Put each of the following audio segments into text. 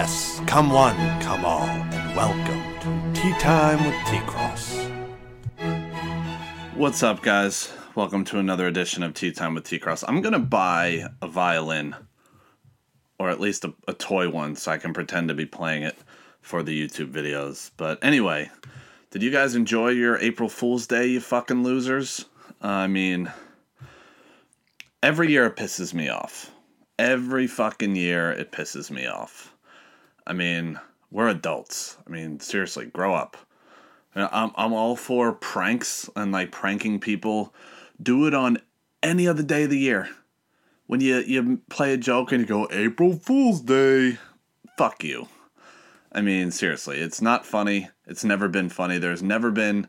Yes, come one, come all, and welcome to Tea Time with T Cross. What's up, guys? Welcome to another edition of Tea Time with T Cross. I'm gonna buy a violin, or at least a, a toy one, so I can pretend to be playing it for the YouTube videos. But anyway, did you guys enjoy your April Fool's Day, you fucking losers? I mean, every year it pisses me off. Every fucking year it pisses me off. I mean, we're adults. I mean, seriously, grow up. I'm I'm all for pranks and like pranking people. Do it on any other day of the year. When you you play a joke and you go April Fool's Day, fuck you. I mean, seriously, it's not funny. It's never been funny. There's never been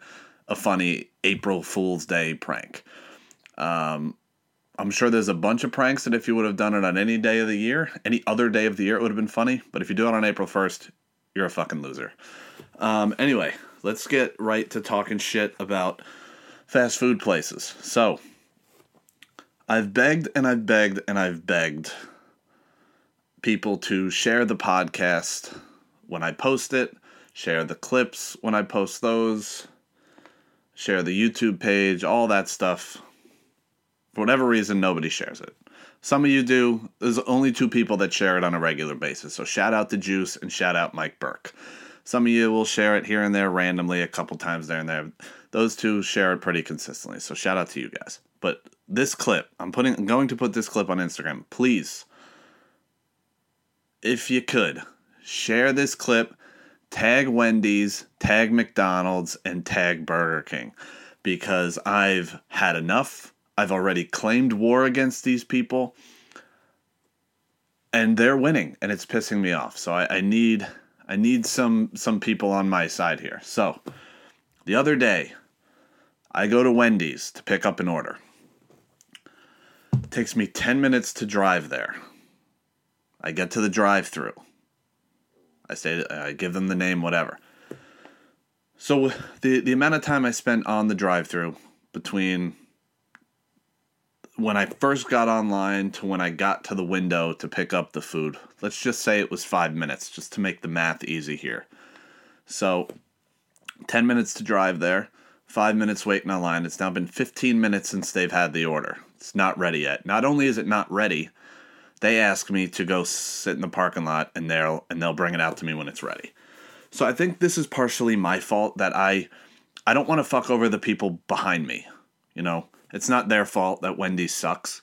a funny April Fool's Day prank. Um, I'm sure there's a bunch of pranks that if you would have done it on any day of the year, any other day of the year, it would have been funny. But if you do it on April 1st, you're a fucking loser. Um, anyway, let's get right to talking shit about fast food places. So, I've begged and I've begged and I've begged people to share the podcast when I post it, share the clips when I post those, share the YouTube page, all that stuff for whatever reason, nobody shares it. Some of you do. There's only two people that share it on a regular basis. So shout out to Juice and shout out Mike Burke. Some of you will share it here and there randomly a couple times there and there. Those two share it pretty consistently. So shout out to you guys. But this clip, I'm putting I'm going to put this clip on Instagram. Please if you could, share this clip, tag Wendy's, tag McDonald's and tag Burger King because I've had enough I've already claimed war against these people, and they're winning, and it's pissing me off. So I, I need I need some some people on my side here. So the other day, I go to Wendy's to pick up an order. It takes me 10 minutes to drive there. I get to the drive-through. I say I give them the name whatever. So the the amount of time I spent on the drive-through between when I first got online to when I got to the window to pick up the food, let's just say it was five minutes, just to make the math easy here. So, 10 minutes to drive there, five minutes waiting online. It's now been 15 minutes since they've had the order. It's not ready yet. Not only is it not ready, they ask me to go sit in the parking lot and they'll and they'll bring it out to me when it's ready. So I think this is partially my fault that I I don't want to fuck over the people behind me. You know, it's not their fault that Wendy's sucks.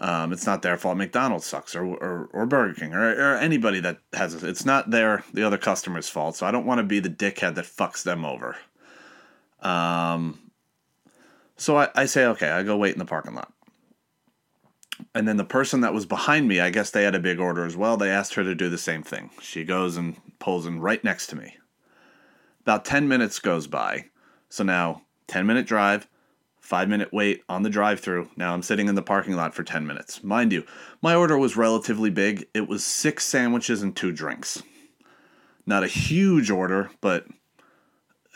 Um, it's not their fault McDonald's sucks or, or, or Burger King or, or anybody that has it. It's not their the other customer's fault. So I don't want to be the dickhead that fucks them over. Um, so I, I say, okay, I go wait in the parking lot. And then the person that was behind me, I guess they had a big order as well. They asked her to do the same thing. She goes and pulls in right next to me. About 10 minutes goes by. So now, 10 minute drive, Five minute wait on the drive through. Now I'm sitting in the parking lot for 10 minutes. Mind you, my order was relatively big. It was six sandwiches and two drinks. Not a huge order, but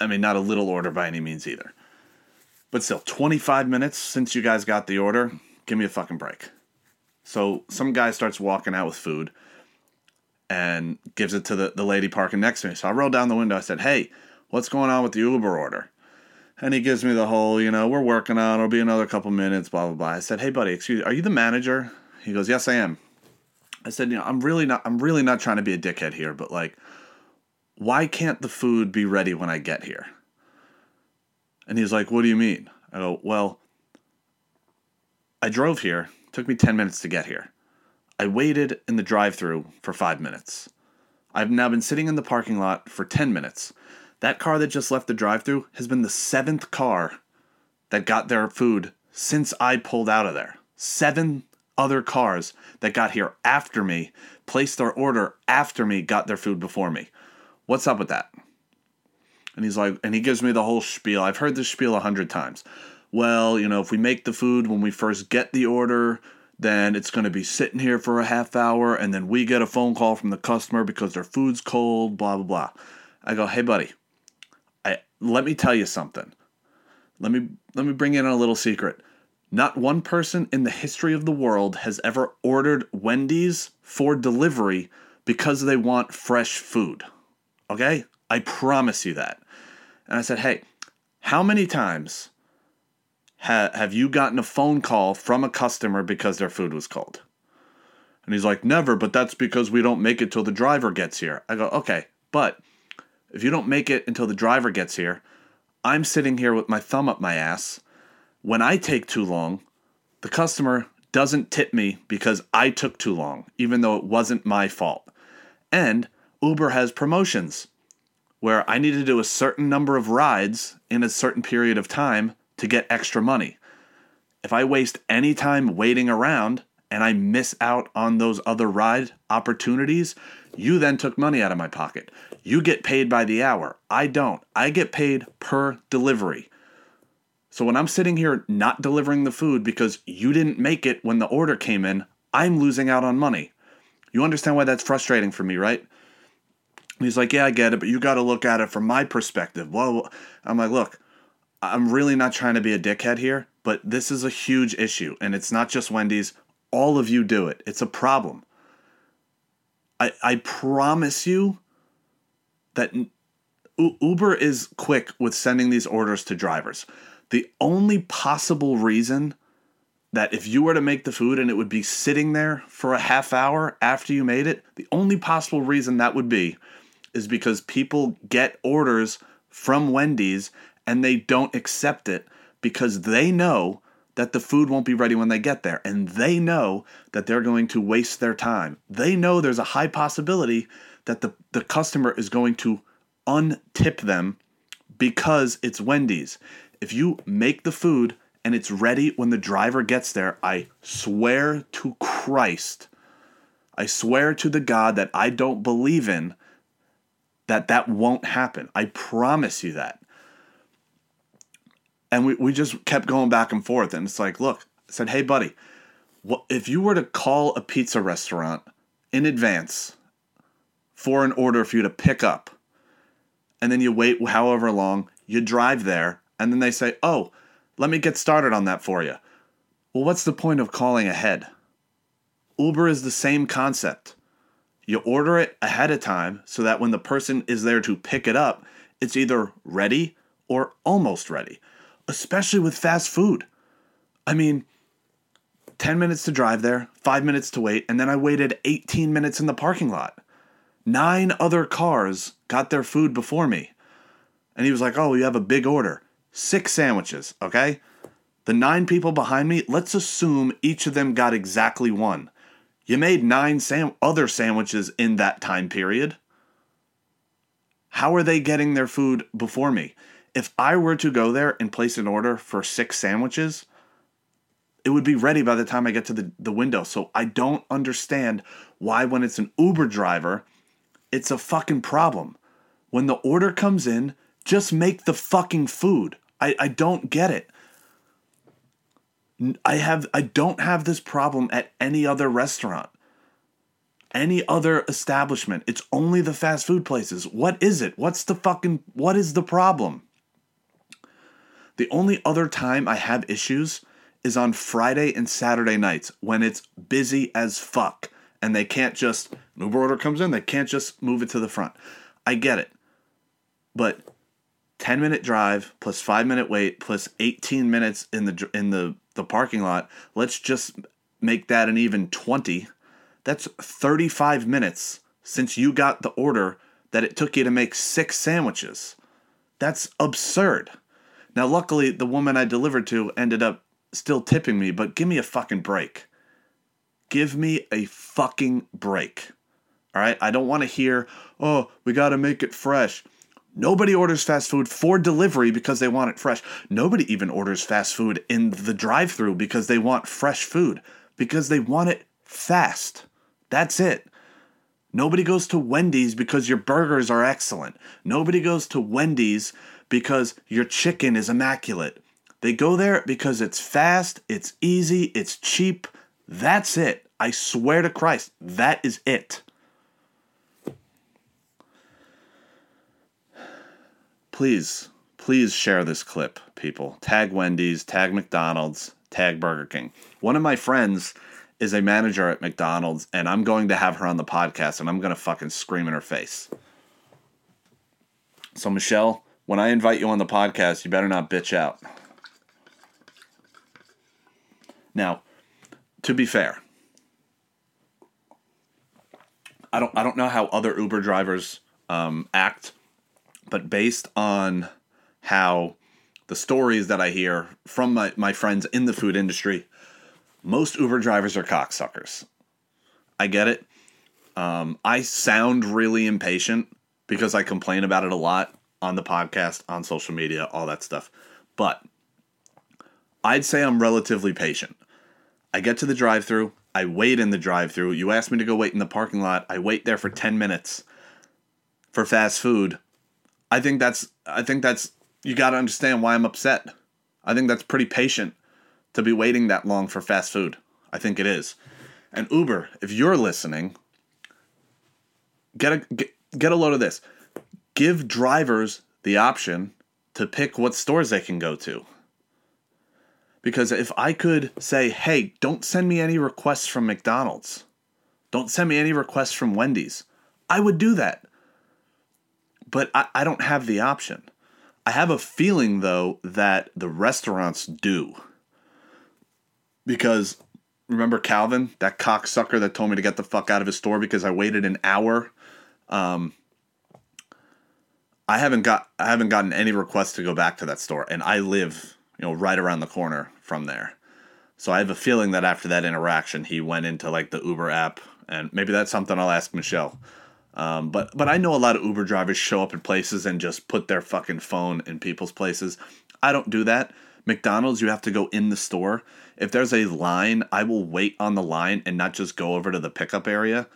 I mean, not a little order by any means either. But still, 25 minutes since you guys got the order. Give me a fucking break. So some guy starts walking out with food and gives it to the, the lady parking next to me. So I rolled down the window. I said, Hey, what's going on with the Uber order? And he gives me the whole, you know, we're working on, it'll be another couple minutes, blah, blah, blah. I said, hey, buddy, excuse me, are you the manager? He goes, yes, I am. I said, you know, I'm really not, I'm really not trying to be a dickhead here, but like, why can't the food be ready when I get here? And he's like, what do you mean? I go, well, I drove here, took me 10 minutes to get here. I waited in the drive through for five minutes. I've now been sitting in the parking lot for 10 minutes. That car that just left the drive through has been the seventh car that got their food since I pulled out of there. Seven other cars that got here after me, placed their order after me, got their food before me. What's up with that? And he's like, and he gives me the whole spiel. I've heard this spiel a hundred times. Well, you know, if we make the food when we first get the order, then it's going to be sitting here for a half hour, and then we get a phone call from the customer because their food's cold, blah, blah, blah. I go, hey, buddy, let me tell you something. Let me let me bring in a little secret. Not one person in the history of the world has ever ordered Wendy's for delivery because they want fresh food. Okay? I promise you that. And I said, hey, how many times ha- have you gotten a phone call from a customer because their food was cold? And he's like, never, but that's because we don't make it till the driver gets here. I go, okay, but if you don't make it until the driver gets here, I'm sitting here with my thumb up my ass. When I take too long, the customer doesn't tip me because I took too long, even though it wasn't my fault. And Uber has promotions where I need to do a certain number of rides in a certain period of time to get extra money. If I waste any time waiting around and I miss out on those other ride opportunities, you then took money out of my pocket. You get paid by the hour. I don't. I get paid per delivery. So when I'm sitting here not delivering the food because you didn't make it when the order came in, I'm losing out on money. You understand why that's frustrating for me, right? He's like, Yeah, I get it, but you got to look at it from my perspective. Well, I'm like, Look, I'm really not trying to be a dickhead here, but this is a huge issue. And it's not just Wendy's. All of you do it. It's a problem. I, I promise you that Uber is quick with sending these orders to drivers. The only possible reason that if you were to make the food and it would be sitting there for a half hour after you made it, the only possible reason that would be is because people get orders from Wendy's and they don't accept it because they know that the food won't be ready when they get there. And they know that they're going to waste their time. They know there's a high possibility that the, the customer is going to untip them because it's Wendy's. If you make the food and it's ready when the driver gets there, I swear to Christ, I swear to the God that I don't believe in that that won't happen. I promise you that and we, we just kept going back and forth and it's like look i said hey buddy what if you were to call a pizza restaurant in advance for an order for you to pick up and then you wait however long you drive there and then they say oh let me get started on that for you well what's the point of calling ahead uber is the same concept you order it ahead of time so that when the person is there to pick it up it's either ready or almost ready especially with fast food. I mean, 10 minutes to drive there, five minutes to wait, and then I waited 18 minutes in the parking lot. Nine other cars got their food before me. And he was like, Oh, you have a big order. Six sandwiches, okay? The nine people behind me, let's assume each of them got exactly one. You made nine sam- other sandwiches in that time period. How are they getting their food before me? if I were to go there and place an order for six sandwiches, it would be ready by the time I get to the, the window. So I don't understand why, when it's an Uber driver, it's a fucking problem. When the order comes in, just make the fucking food. I, I don't get it. I have I don't have this problem at any other restaurant. Any other establishment. It's only the fast food places. What is it? What's the fucking what is the problem? The only other time I have issues is on Friday and Saturday nights when it's busy as fuck and they can't just an Uber order comes in, they can't just move it to the front. I get it. But 10 minute drive plus 5 minute wait plus 18 minutes in the in the the parking lot, let's just make that an even 20. That's 35 minutes since you got the order that it took you to make 6 sandwiches. That's absurd. Now, luckily, the woman I delivered to ended up still tipping me, but give me a fucking break. Give me a fucking break. All right? I don't want to hear, oh, we got to make it fresh. Nobody orders fast food for delivery because they want it fresh. Nobody even orders fast food in the drive through because they want fresh food, because they want it fast. That's it. Nobody goes to Wendy's because your burgers are excellent. Nobody goes to Wendy's because your chicken is immaculate. They go there because it's fast, it's easy, it's cheap. That's it. I swear to Christ, that is it. Please, please share this clip, people. Tag Wendy's, tag McDonald's, tag Burger King. One of my friends is a manager at McDonald's, and I'm going to have her on the podcast, and I'm going to fucking scream in her face. So, Michelle, when I invite you on the podcast, you better not bitch out. Now, to be fair, I don't I don't know how other Uber drivers um, act, but based on how the stories that I hear from my, my friends in the food industry, most Uber drivers are cocksuckers. I get it. Um, I sound really impatient because I complain about it a lot on the podcast, on social media, all that stuff. But I'd say I'm relatively patient. I get to the drive through, I wait in the drive through. You ask me to go wait in the parking lot, I wait there for 10 minutes for fast food. I think that's I think that's you got to understand why I'm upset. I think that's pretty patient to be waiting that long for fast food. I think it is. And Uber, if you're listening, get a get, get a load of this. Give drivers the option to pick what stores they can go to. Because if I could say, "Hey, don't send me any requests from McDonald's. Don't send me any requests from Wendy's." I would do that. But I, I don't have the option. I have a feeling though that the restaurants do because remember Calvin, that cocksucker that told me to get the fuck out of his store because I waited an hour. Um, I haven't got I haven't gotten any requests to go back to that store, and I live you know right around the corner from there. So I have a feeling that after that interaction, he went into like the Uber app, and maybe that's something I'll ask Michelle. Um, but but I know a lot of Uber drivers show up at places and just put their fucking phone in people's places. I don't do that. McDonald's, you have to go in the store. If there's a line, I will wait on the line and not just go over to the pickup area.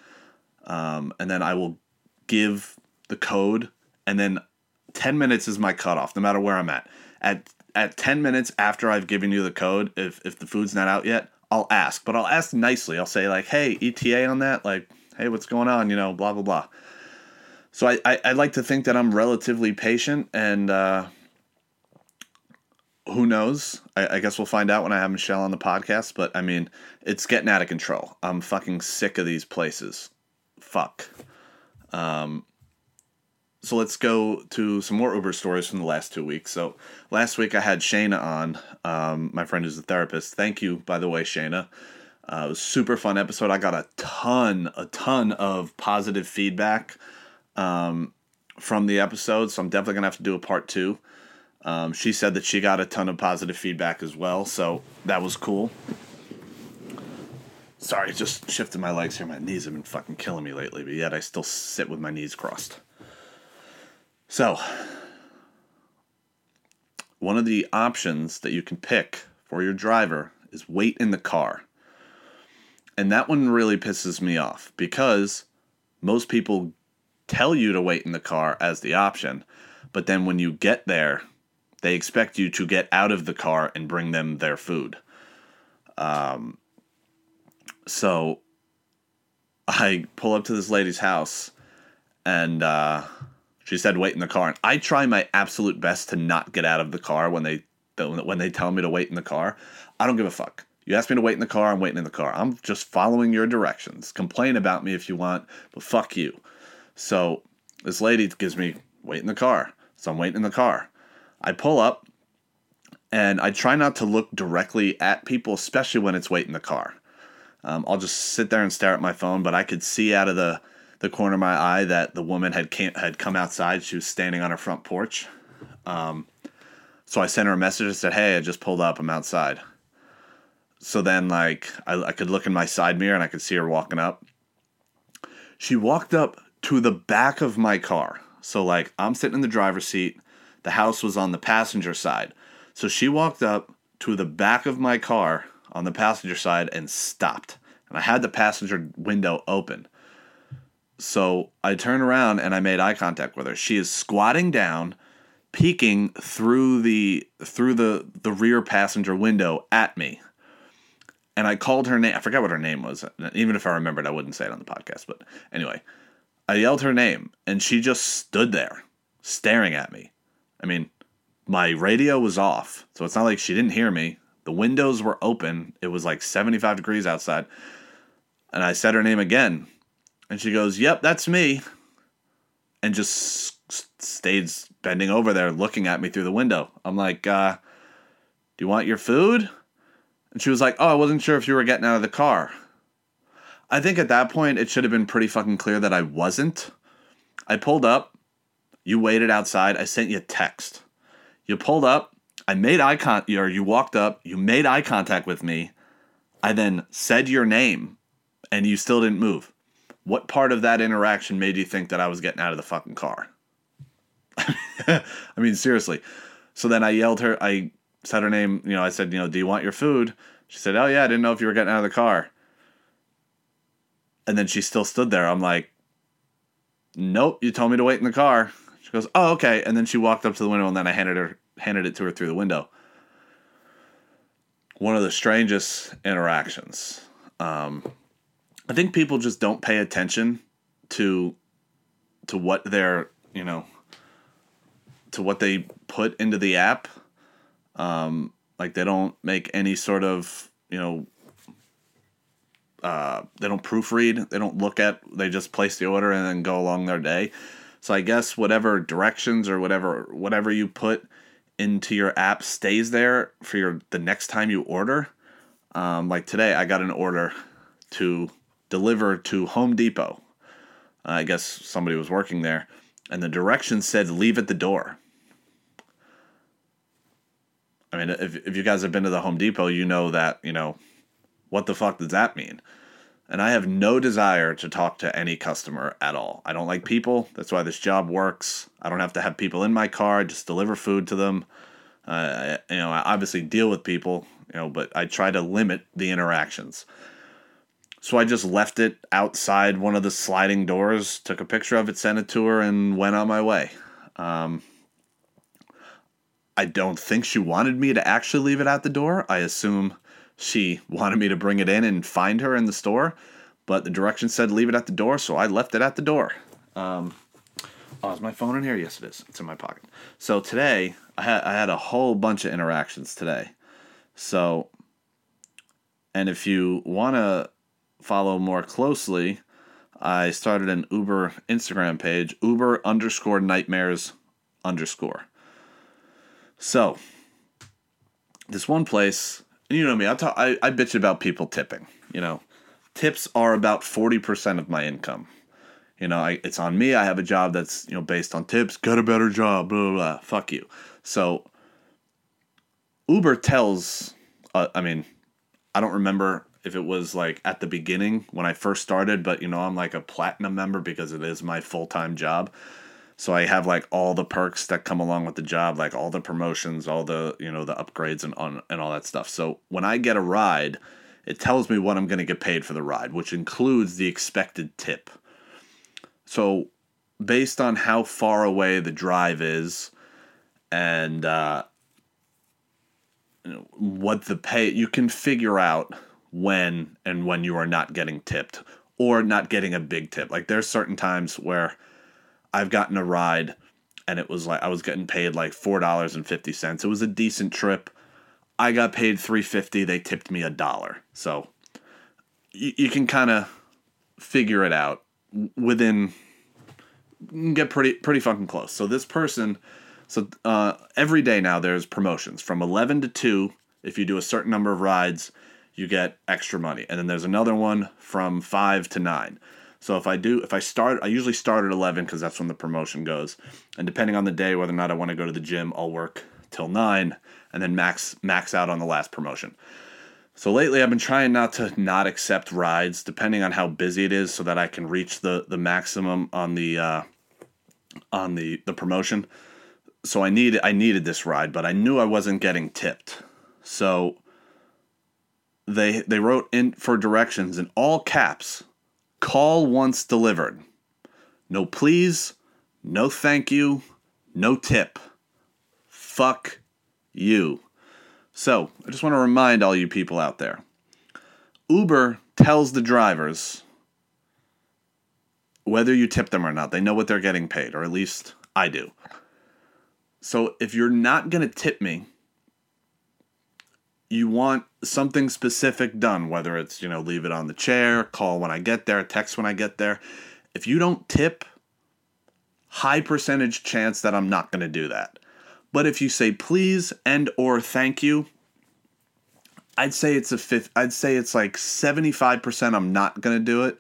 Um, and then I will give the code, and then 10 minutes is my cutoff, no matter where I'm at. At at 10 minutes after I've given you the code, if if the food's not out yet, I'll ask, but I'll ask nicely. I'll say like, "Hey, ETA on that? Like, hey, what's going on? You know, blah blah blah." So I I, I like to think that I'm relatively patient and. Uh, who knows? I, I, guess we'll find out when I have Michelle on the podcast. But I mean, it's getting out of control. I'm fucking sick of these places. Fuck. Um, so let's go to some more Uber stories from the last two weeks. So last week I had Shayna on, um, my friend who's a therapist. Thank you, by the way, Shayna. Uh, it was super fun episode. I got a ton, a ton of positive feedback um, from the episode. So I'm definitely gonna have to do a part two. Um, she said that she got a ton of positive feedback as well, so that was cool. Sorry, just shifting my legs here. My knees have been fucking killing me lately, but yet I still sit with my knees crossed. So, one of the options that you can pick for your driver is wait in the car. And that one really pisses me off because most people tell you to wait in the car as the option, but then when you get there, they expect you to get out of the car and bring them their food. Um, so I pull up to this lady's house and uh, she said, wait in the car. And I try my absolute best to not get out of the car when they when they tell me to wait in the car. I don't give a fuck. You ask me to wait in the car, I'm waiting in the car. I'm just following your directions. Complain about me if you want, but fuck you. So this lady gives me wait in the car. So I'm waiting in the car. I pull up and I try not to look directly at people, especially when it's waiting in the car. Um, I'll just sit there and stare at my phone, but I could see out of the, the corner of my eye that the woman had came, had come outside. She was standing on her front porch. Um, so I sent her a message and said, "Hey, I just pulled up. I'm outside." So then, like, I, I could look in my side mirror and I could see her walking up. She walked up to the back of my car. So like, I'm sitting in the driver's seat the house was on the passenger side. So she walked up to the back of my car on the passenger side and stopped. And I had the passenger window open. So I turned around and I made eye contact with her. She is squatting down, peeking through the through the the rear passenger window at me. And I called her name. I forgot what her name was. Even if I remembered, I wouldn't say it on the podcast. But anyway, I yelled her name and she just stood there staring at me. I mean, my radio was off, so it's not like she didn't hear me, The windows were open. It was like 75 degrees outside. And I said her name again. And she goes, Yep, that's me. And just stayed bending over there looking at me through the window. I'm like, uh, Do you want your food? And she was like, Oh, I wasn't sure if you were getting out of the car. I think at that point it should have been pretty fucking clear that I wasn't. I pulled up. You waited outside. I sent you a text. You pulled up. I made eye con or you walked up. You made eye contact with me. I then said your name, and you still didn't move. What part of that interaction made you think that I was getting out of the fucking car? I mean, seriously. So then I yelled her. I said her name. You know, I said, you know, do you want your food? She said, oh yeah, I didn't know if you were getting out of the car. And then she still stood there. I'm like, nope, you told me to wait in the car. She goes, oh okay. And then she walked up to the window, and then I handed her handed it to her through the window. One of the strangest interactions. Um, I think people just don't pay attention to to what they're you know to what they put into the app. Um, like they don't make any sort of you know uh, they don't proofread. They don't look at. They just place the order and then go along their day. So I guess whatever directions or whatever whatever you put into your app stays there for your the next time you order. Um, like today, I got an order to deliver to Home Depot. Uh, I guess somebody was working there, and the directions said leave at the door. I mean, if if you guys have been to the Home Depot, you know that you know what the fuck does that mean? And I have no desire to talk to any customer at all. I don't like people. That's why this job works. I don't have to have people in my car. I just deliver food to them. Uh, you know, I obviously deal with people, you know, but I try to limit the interactions. So I just left it outside one of the sliding doors, took a picture of it, sent it to her, and went on my way. Um, I don't think she wanted me to actually leave it at the door. I assume she wanted me to bring it in and find her in the store, but the directions said leave it at the door, so I left it at the door. Um, oh, is my phone in here? Yes, it is. It's in my pocket. So today, I had I had a whole bunch of interactions today. So, and if you want to follow more closely, I started an Uber Instagram page, Uber underscore nightmares underscore. So, this one place and you know me. I talk. I, I bitch about people tipping. You know, tips are about forty percent of my income. You know, I, it's on me. I have a job that's you know based on tips. Get a better job. Blah blah. blah. Fuck you. So Uber tells. Uh, I mean, I don't remember if it was like at the beginning when I first started, but you know, I'm like a platinum member because it is my full time job. So I have like all the perks that come along with the job, like all the promotions, all the you know the upgrades and on and all that stuff. So when I get a ride, it tells me what I'm going to get paid for the ride, which includes the expected tip. So based on how far away the drive is, and uh, what the pay, you can figure out when and when you are not getting tipped or not getting a big tip. Like there's certain times where I've gotten a ride and it was like I was getting paid like four dollars and fifty cents. It was a decent trip. I got paid three fifty. They tipped me a dollar. So you, you can kind of figure it out within get pretty pretty fucking close. So this person, so uh, every day now there's promotions from eleven to two. If you do a certain number of rides, you get extra money, and then there's another one from five to nine. So if I do, if I start, I usually start at 11 because that's when the promotion goes. And depending on the day, whether or not I want to go to the gym, I'll work till 9 and then max max out on the last promotion. So lately I've been trying not to not accept rides depending on how busy it is so that I can reach the the maximum on the uh, on the the promotion. So I need I needed this ride, but I knew I wasn't getting tipped. So they they wrote in for directions in all caps Call once delivered. No please, no thank you, no tip. Fuck you. So, I just want to remind all you people out there Uber tells the drivers whether you tip them or not. They know what they're getting paid, or at least I do. So, if you're not going to tip me, you want something specific done, whether it's, you know, leave it on the chair, call when I get there, text when I get there. If you don't tip, high percentage chance that I'm not going to do that. But if you say please and or thank you, I'd say it's a fifth. I'd say it's like 75% I'm not going to do it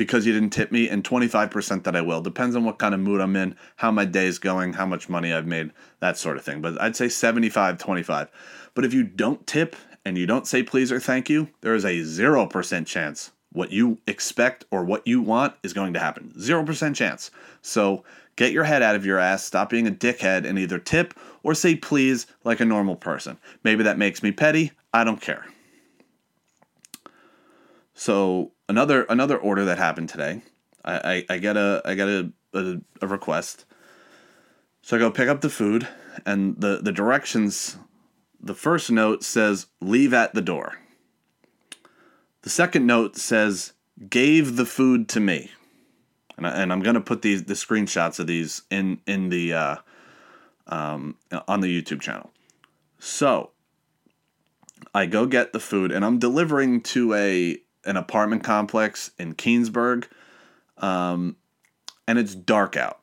because you didn't tip me and 25% that I will. Depends on what kind of mood I'm in, how my day is going, how much money I've made, that sort of thing. But I'd say 75 25. But if you don't tip and you don't say please or thank you, there is a 0% chance what you expect or what you want is going to happen. 0% chance. So get your head out of your ass, stop being a dickhead, and either tip or say please like a normal person. Maybe that makes me petty. I don't care. So another another order that happened today. I, I, I get a I get a, a, a request. So I go pick up the food and the, the directions the first note says leave at the door. The second note says gave the food to me. And, I, and I'm to put these the screenshots of these in in the uh, um, on the YouTube channel. So I go get the food and I'm delivering to a an apartment complex in Keansburg. Um, and it's dark out.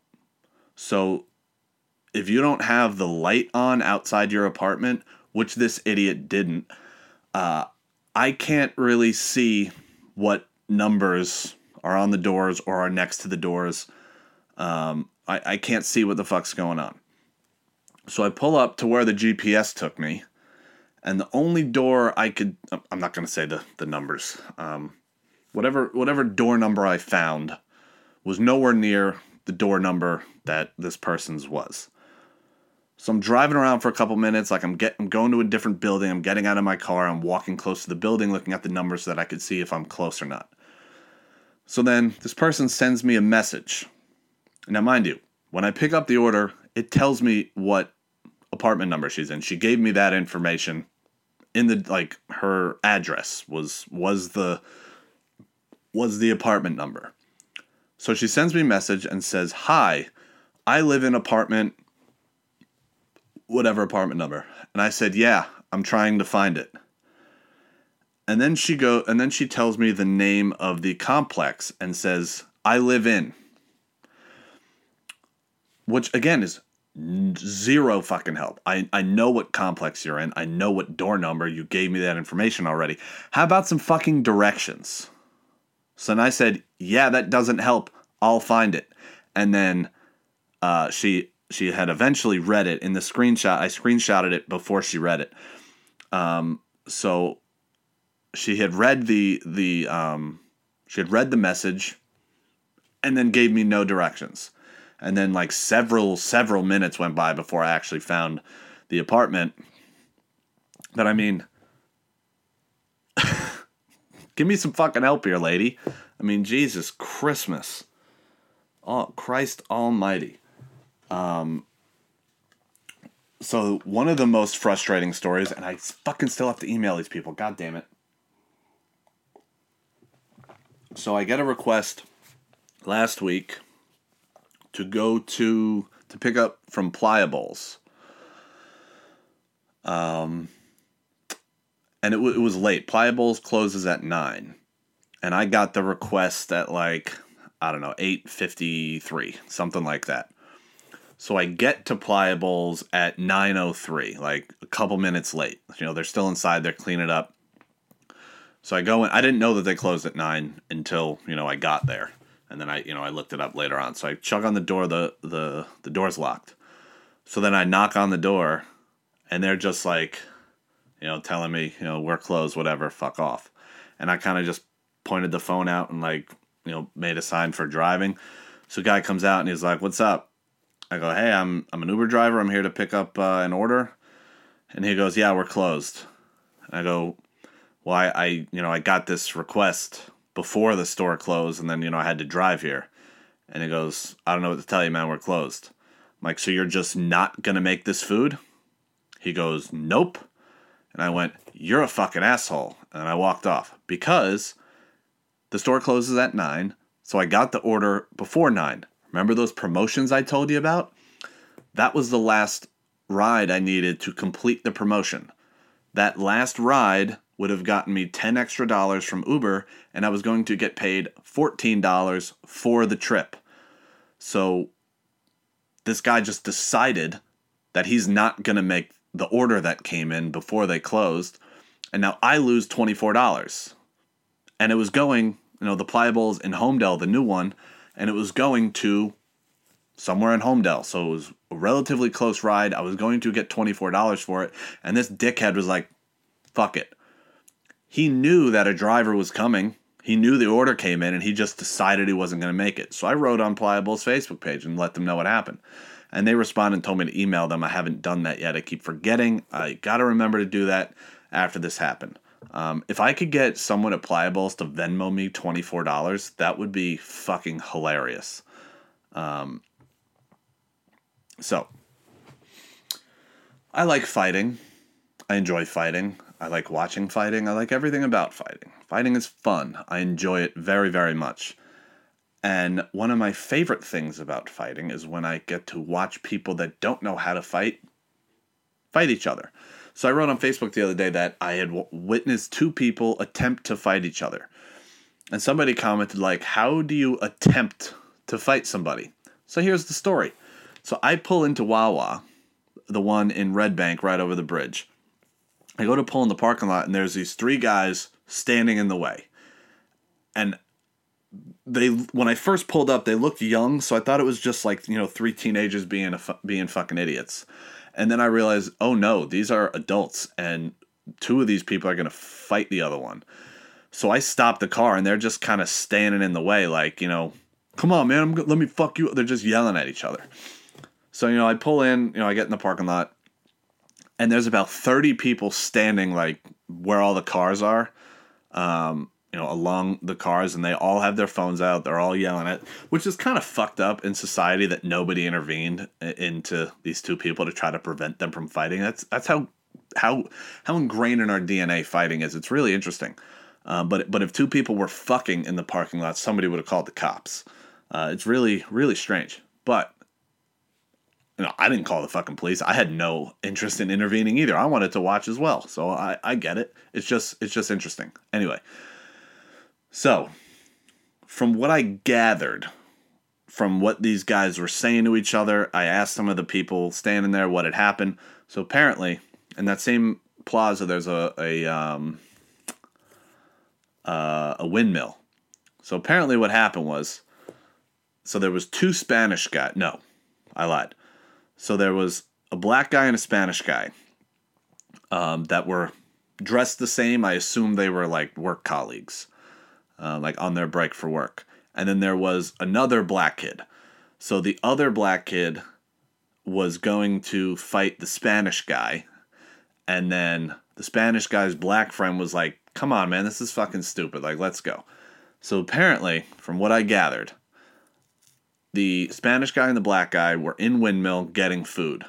So if you don't have the light on outside your apartment, which this idiot didn't, uh, I can't really see what numbers are on the doors or are next to the doors. Um, I, I can't see what the fuck's going on. So I pull up to where the GPS took me, and the only door I could I'm not to say the the numbers. Um, whatever whatever door number I found was nowhere near the door number that this person's was. So I'm driving around for a couple minutes, like I'm getting I'm going to a different building. I'm getting out of my car. I'm walking close to the building, looking at the numbers so that I could see if I'm close or not. So then this person sends me a message. Now, mind you, when I pick up the order, it tells me what apartment number she's in. She gave me that information in the like her address was was the was the apartment number. So she sends me a message and says, "Hi, I live in apartment whatever apartment number. And I said, "Yeah, I'm trying to find it." And then she go and then she tells me the name of the complex and says, "I live in." Which again is zero fucking help. I, I know what complex you're in. I know what door number. You gave me that information already. How about some fucking directions? So then I said, "Yeah, that doesn't help. I'll find it." And then uh, she she had eventually read it in the screenshot. I screenshotted it before she read it. Um, so she had read the the um, she had read the message, and then gave me no directions. And then like several several minutes went by before I actually found the apartment. But I mean, give me some fucking help here, lady. I mean, Jesus Christmas. Oh, Christ Almighty. Um, so one of the most frustrating stories, and I fucking still have to email these people. God damn it. So I get a request last week to go to to pick up from Playa Bowls. Um, and it, w- it was late. Playa Bowls closes at nine, and I got the request at like I don't know eight fifty three, something like that. So I get to Playa Bowls at 9:03, like a couple minutes late. You know, they're still inside, they're cleaning it up. So I go in. I didn't know that they closed at 9 until, you know, I got there. And then I, you know, I looked it up later on. So I chug on the door, the the the door's locked. So then I knock on the door and they're just like, you know, telling me, you know, we're closed, whatever, fuck off. And I kind of just pointed the phone out and like, you know, made a sign for driving. So guy comes out and he's like, "What's up?" I go, hey, I'm I'm an Uber driver. I'm here to pick up uh, an order, and he goes, yeah, we're closed. And I go, well, I, I you know I got this request before the store closed, and then you know I had to drive here. And he goes, I don't know what to tell you, man. We're closed. I'm like, so you're just not gonna make this food? He goes, nope. And I went, you're a fucking asshole. And I walked off because the store closes at nine. So I got the order before nine. Remember those promotions I told you about? That was the last ride I needed to complete the promotion. that last ride would have gotten me 10 extra dollars from Uber and I was going to get paid $14 for the trip. So this guy just decided that he's not going to make the order that came in before they closed. And now I lose $24. And it was going, you know, the Playa Bowls in Holmdel, the new one, and it was going to somewhere in Holmdel. So it was a relatively close ride. I was going to get $24 for it. And this dickhead was like, fuck it. He knew that a driver was coming. He knew the order came in and he just decided he wasn't going to make it. So I wrote on Playa Bowls' Facebook page and let them know what happened. And they responded and told me to email them. I haven't done that yet. I keep forgetting. I got to remember to do that after this happened. Um, if I could get someone at Playa Bowls to Venmo me $24, that would be fucking hilarious. Um, so, I like fighting. I enjoy fighting. I like watching fighting. I like everything about fighting. Fighting is fun. I enjoy it very, very much. And one of my favorite things about fighting is when I get to watch people that don't know how to fight fight each other. So I wrote on Facebook the other day that I had w- witnessed two people attempt to fight each other. And somebody commented like, "How do you attempt to fight somebody?" So here's the story. So I pull into Wawa, the one in Red Bank right over the bridge. I go to pull in the parking lot and there's these three guys standing in the way. And they when I first pulled up, they looked young, so I thought it was just like, you know, three teenagers being a, being fucking idiots. And then I realized, oh no, these are adults and two of these people are to fight the other one. So I stopped the car and they're just kind of standing in the way like, you know, come on, man, I'm, let me fuck you. They're just yelling at each other. So, you know, I pull in, you know, I get in the parking lot and there's about 30 people standing like where all the cars are um, you know along the cars and they all have their phones out they're all yelling at which is kind of fucked up in society that nobody intervened into these two people to try to prevent them from fighting. That's that's how how how ingrained in our dna fighting is. It's really interesting. Uh, but but if two people were fucking in the parking lot somebody would have called the cops. Uh, it's really really strange. But you know, I didn't call the fucking police. I had no interest in intervening either. I wanted to watch as well. So I, I get it. It's just it's just interesting. Anyway. So from what I gathered from what these guys were saying to each other, I asked some of the people standing there what had happened. So apparently, in that same plaza, there's a a um, uh, a windmill. So apparently, what happened was, so there was two Spanish guys. No, I lied. So there was a black guy and a Spanish guy um, that were dressed the same. I assume they were like work colleagues, uh, like on their break for work. And then there was another black kid. So the other black kid was going to fight the Spanish guy. And then the Spanish guy's black friend was like, come on, man, this is fucking stupid. Like, let's go. So apparently, from what I gathered, the Spanish guy and the black guy were in Windmill getting food.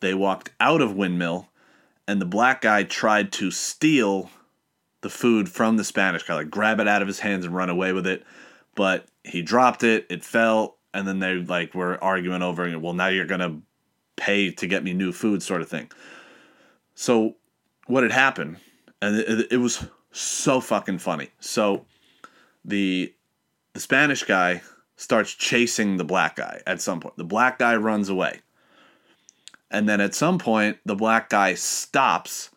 They walked out of Windmill, and the black guy tried to steal the food from the Spanish guy, like grab it out of his hands and run away with it. But he dropped it, it fell, and then they like were arguing over it. Well, now you're gonna pay to get me new food, sort of thing. So what had happened, and it, it was so fucking funny. So the the Spanish guy starts chasing the black guy at some point. The black guy runs away. And then at some point, the black guy stops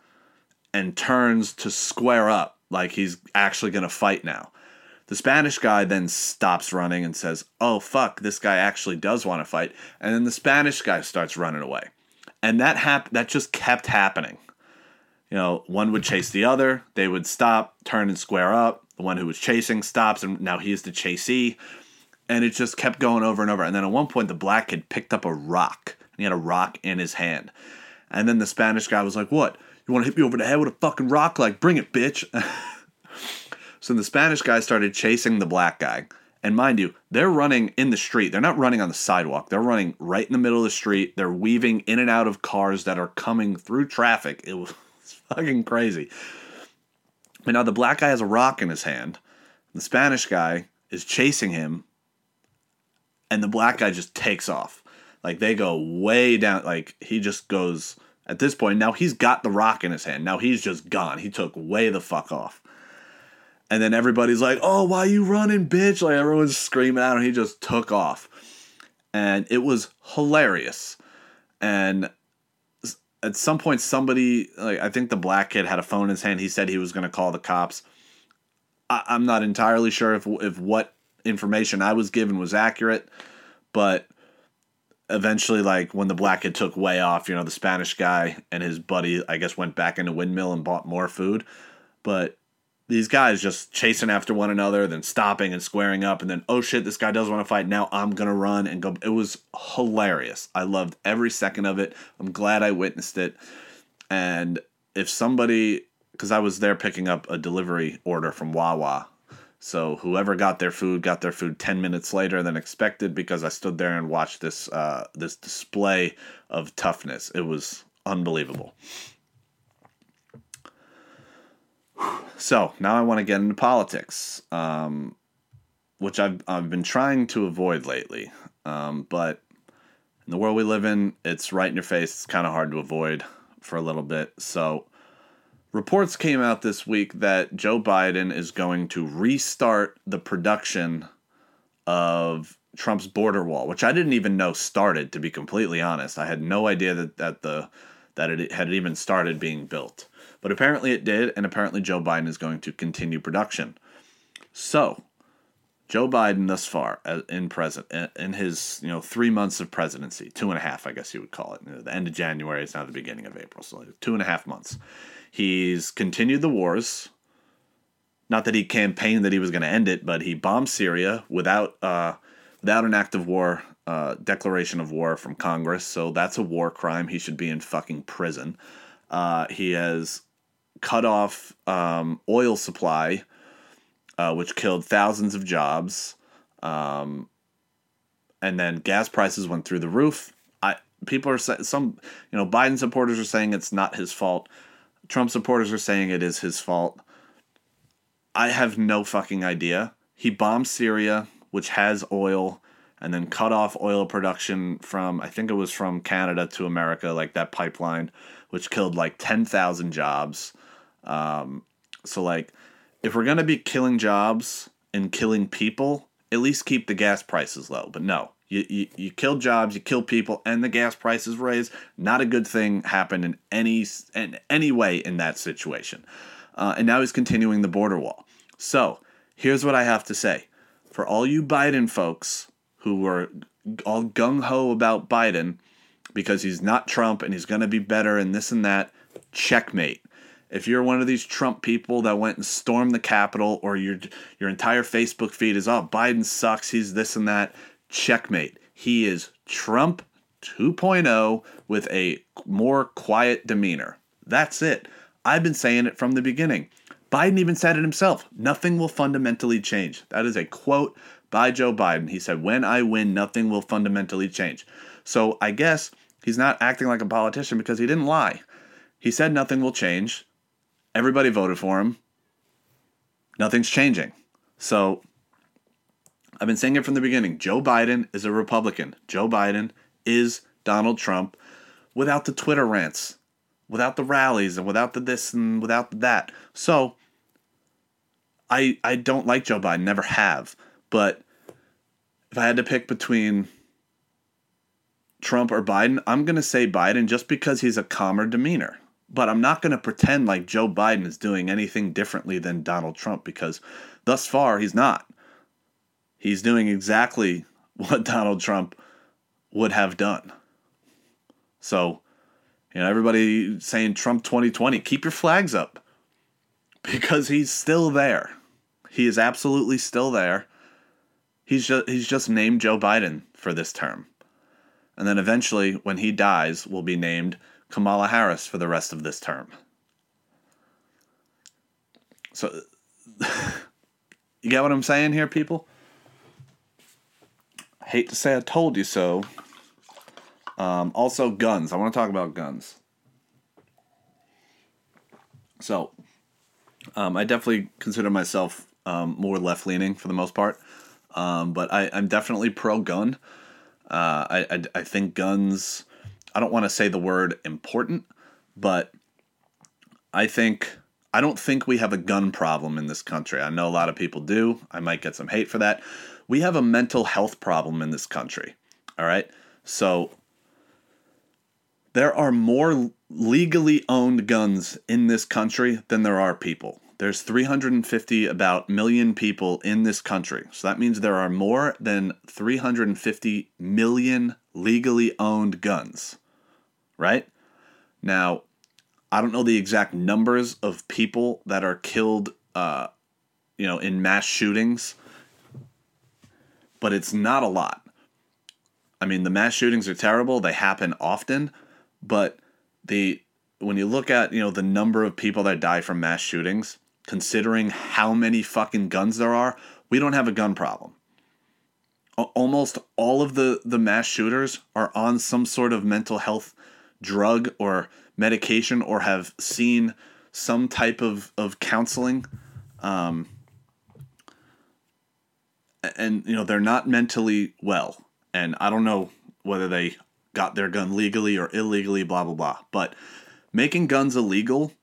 and turns to square up like he's actually going to fight now. The Spanish guy then stops running and says, Oh, fuck, this guy actually does want to fight. And then the Spanish guy starts running away. And that hap- that just kept happening. You know, one would chase the other, they would stop, turn and square up. The one who was chasing stops, and now he's the chasee and it just kept going over and over. And then at one point, the black kid picked up a rock, and he had a rock in his hand. And then the Spanish guy was like, "What? You want to hit me over the head with a fucking rock? Like, bring it, bitch!" so the Spanish guy started chasing the black guy. And mind you, they're running in the street. They're not running on the sidewalk. They're running right in the middle of the street. They're weaving in and out of cars that are coming through traffic. It was fucking crazy. But now the black guy has a rock in his hand. The Spanish guy is chasing him and the black guy just takes off. Like they go way down. Like he just goes At this point, now he's got the rock in his hand. Now he's just gone. He took way the fuck off. And then everybody's like, "Oh, why you running, bitch?" Like everyone's screaming out, and he just took off. And it was hilarious. And at some point, somebody, like I think the black kid had a phone in his hand. He said he was going to call the cops. I, I'm not entirely sure if if what information I was given was accurate, but eventually, like when the black kid took way off, you know, the Spanish guy and his buddy, I guess, went back into windmill and bought more food. But these guys just chasing after one another, then stopping and squaring up, and then oh shit, this guy does want to fight. Now I'm gonna run and go. It was hilarious. I loved every second of it. I'm glad I witnessed it. And if somebody, because I was there picking up a delivery order from Wawa so whoever got their food got their food ten minutes later than expected because I stood there and watched this uh, this display of toughness. It was unbelievable. So now I want to get into politics, um, which I've I've been trying to avoid lately. Um, but in the world we live in, it's right in your face. It's kind of hard to avoid for a little bit. So reports came out this week that Joe Biden is going to restart the production of Trump's border wall, which I didn't even know started. To be completely honest, I had no idea that that the that it had even started being built. But apparently it did, and apparently Joe Biden is going to continue production. So, Joe Biden thus far uh, in present in his you know three months of presidency, two and a half, I guess you would call it. The end of January is now the beginning of April, so two and a half months. He's continued the wars. Not that he campaigned that he was going to end it, but he bombed Syria without uh, without an act of war uh, declaration of war from Congress. So that's a war crime. He should be in fucking prison. Uh, he has cut off um, oil supply, uh, which killed thousands of jobs. Um, and then gas prices went through the roof. I people are some you know Biden supporters are saying it's not his fault. Trump supporters are saying it is his fault. I have no fucking idea. He bombed Syria, which has oil, and then cut off oil production from, I think it was from Canada to America, like that pipeline, which killed like 10,000 jobs. Um, so, like, if we're going to be killing jobs and killing people, at least keep the gas prices low. But no, you, you, you kill jobs, you kill people, and the gas prices raise. Not a good thing happened in any in any way in that situation. Uh, and now he's continuing the border wall. So here's what I have to say: for all you Biden folks who were all gung ho about Biden because he's not Trump and he's going to be better and this and that, checkmate. If you're one of these Trump people that went and stormed the Capitol, or your your entire Facebook feed is, "Oh, Biden sucks. He's this and that," checkmate. He is Trump 2.0 with a more quiet demeanor. That's it. I've been saying it from the beginning. Biden even said it himself. Nothing will fundamentally change. That is a quote by Joe Biden. He said, When I win, nothing will fundamentally change. So I guess he's not acting like a politician because he didn't lie. He said nothing will change. Everybody voted for him. Nothing's changing. So I've been saying it from the beginning. Joe Biden is a Republican. Joe Biden is Donald Trump without the Twitter rants, without the rallies, and without the this and without the that. So I I don't like Joe Biden, never have. But if I had to pick between Trump or Biden, I'm going to say Biden just because he's a calmer demeanor. But I'm not going to pretend like Joe Biden is doing anything differently than Donald Trump because thus far he's not he's doing exactly what Donald Trump would have done. So, you know, everybody saying Trump 2020, keep your flags up because he's still there. He is absolutely still there. He's just he's just named Joe Biden for this term. And then eventually when he dies will be named Kamala Harris for the rest of this term. So you get what I'm saying here people? Hate to say I told you so. Um, also, guns. I want to talk about guns. So, um, I definitely consider myself um, more left leaning for the most part, um, but I, am definitely pro gun. Uh, I, I, I think guns. I don't want to say the word important, but I think I don't think we have a gun problem in this country. I know a lot of people do. I might get some hate for that. We have a mental health problem in this country. All right? So there are more legally owned guns in this country than there are people. There's 350 about million people in this country. So that means there are more than 350 million legally owned guns. Right? Now, I don't know the exact numbers of people that are killed uh, you know, in mass shootings, but it's not a lot. I mean, the mass shootings are terrible. They happen often, but the when you look at, you know, the number of people that die from mass shootings, considering how many fucking guns there are, we don't have a gun problem. Almost all of the the mass shooters are on some sort of mental health drug or medication or have seen some type of, of counseling. Um, and, you know, they're not mentally well. And I don't know whether they got their gun legally or illegally, blah, blah, blah. But making guns illegal,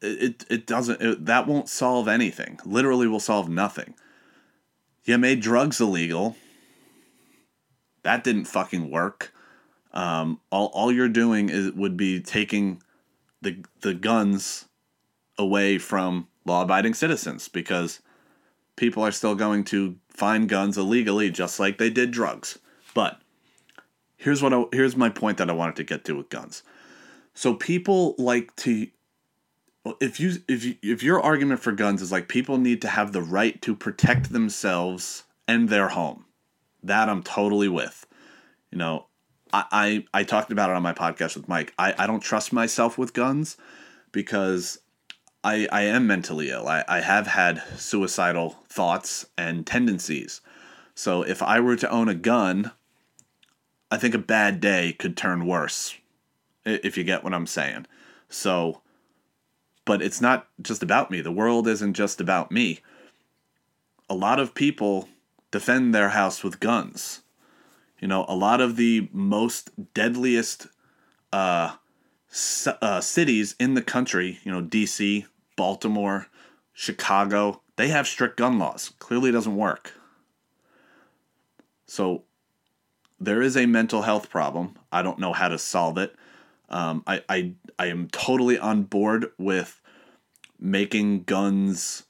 it, it doesn't, it, that won't solve anything. Literally will solve nothing. You made drugs illegal. That didn't fucking work. Um, all, all you're doing is would be taking the the guns away from law-abiding citizens because people are still going to find guns illegally just like they did drugs. But here's what I, here's my point that I wanted to get to with guns. So people like to if you if you, if your argument for guns is like people need to have the right to protect themselves and their home. That I'm totally with. You know, I, I, I talked about it on my podcast with Mike. I, I don't trust myself with guns because I, I am mentally ill. I, I have had suicidal thoughts and tendencies. So if I were to own a gun, I think a bad day could turn worse, if you get what I'm saying. So, but it's not just about me. The world isn't just about me. A lot of people defend their house with guns. You know, a lot of the most deadliest uh, uh, cities in the country, you know, DC, Baltimore, Chicago, they have strict gun laws. Clearly doesn't work. So there is a mental health problem. I don't know how to solve it. Um, I, I, I am totally on board with making guns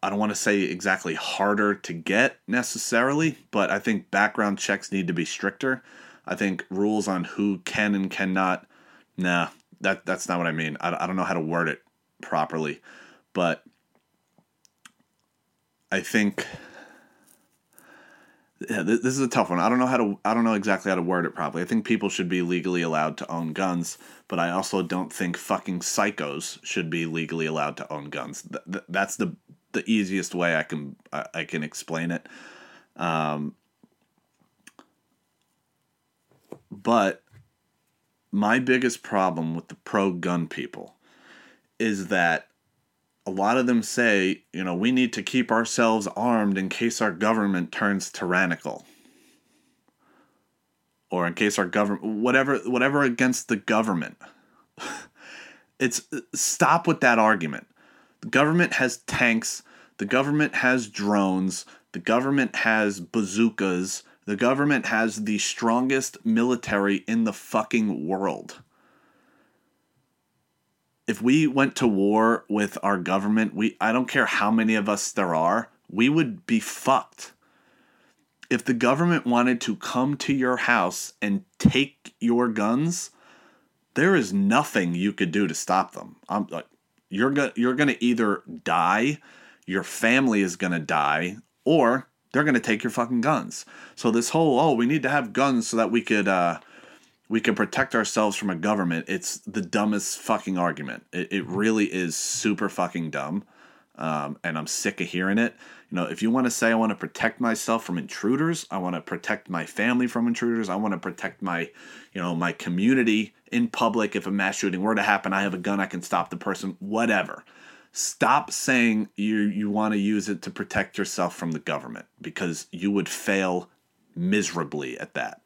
I don't want to say exactly harder to get necessarily, but I think background checks need to be stricter. I think rules on who can and cannot, nah, that that's not what I mean. I, I don't know how to word it properly, but I think yeah, this, this is a tough one. I don't know how to I don't know exactly how to word it properly. I think people should be legally allowed to own guns, but I also don't think fucking psychos should be legally allowed to own guns. Th- that's the the easiest way I can I, I can explain it. Um, but my biggest problem with the pro gun people is that a lot of them say, you know, we need to keep ourselves armed in case our government turns tyrannical. Or in case our government whatever whatever against the government. it's stop with that argument. The government has tanks, the government has drones, the government has bazookas, the government has the strongest military in the fucking world. If we went to war with our government, we I don't care how many of us there are, we would be fucked. If the government wanted to come to your house and take your guns, there is nothing you could do to stop them. I'm like you're going you're going to either die, your family is going to die, or they're going to take your fucking guns. So this whole oh, we need to have guns so that we could uh we can protect ourselves from a government. It's the dumbest fucking argument. It, it really is super fucking dumb. Um, and I'm sick of hearing it. You know, if you want to say I want to protect myself from intruders, I want to protect my family from intruders, I want to protect my, you know, my community in public. If a mass shooting were to happen, I have a gun, I can stop the person, whatever. Stop saying you you want to use it to protect yourself from the government because you would fail miserably at that.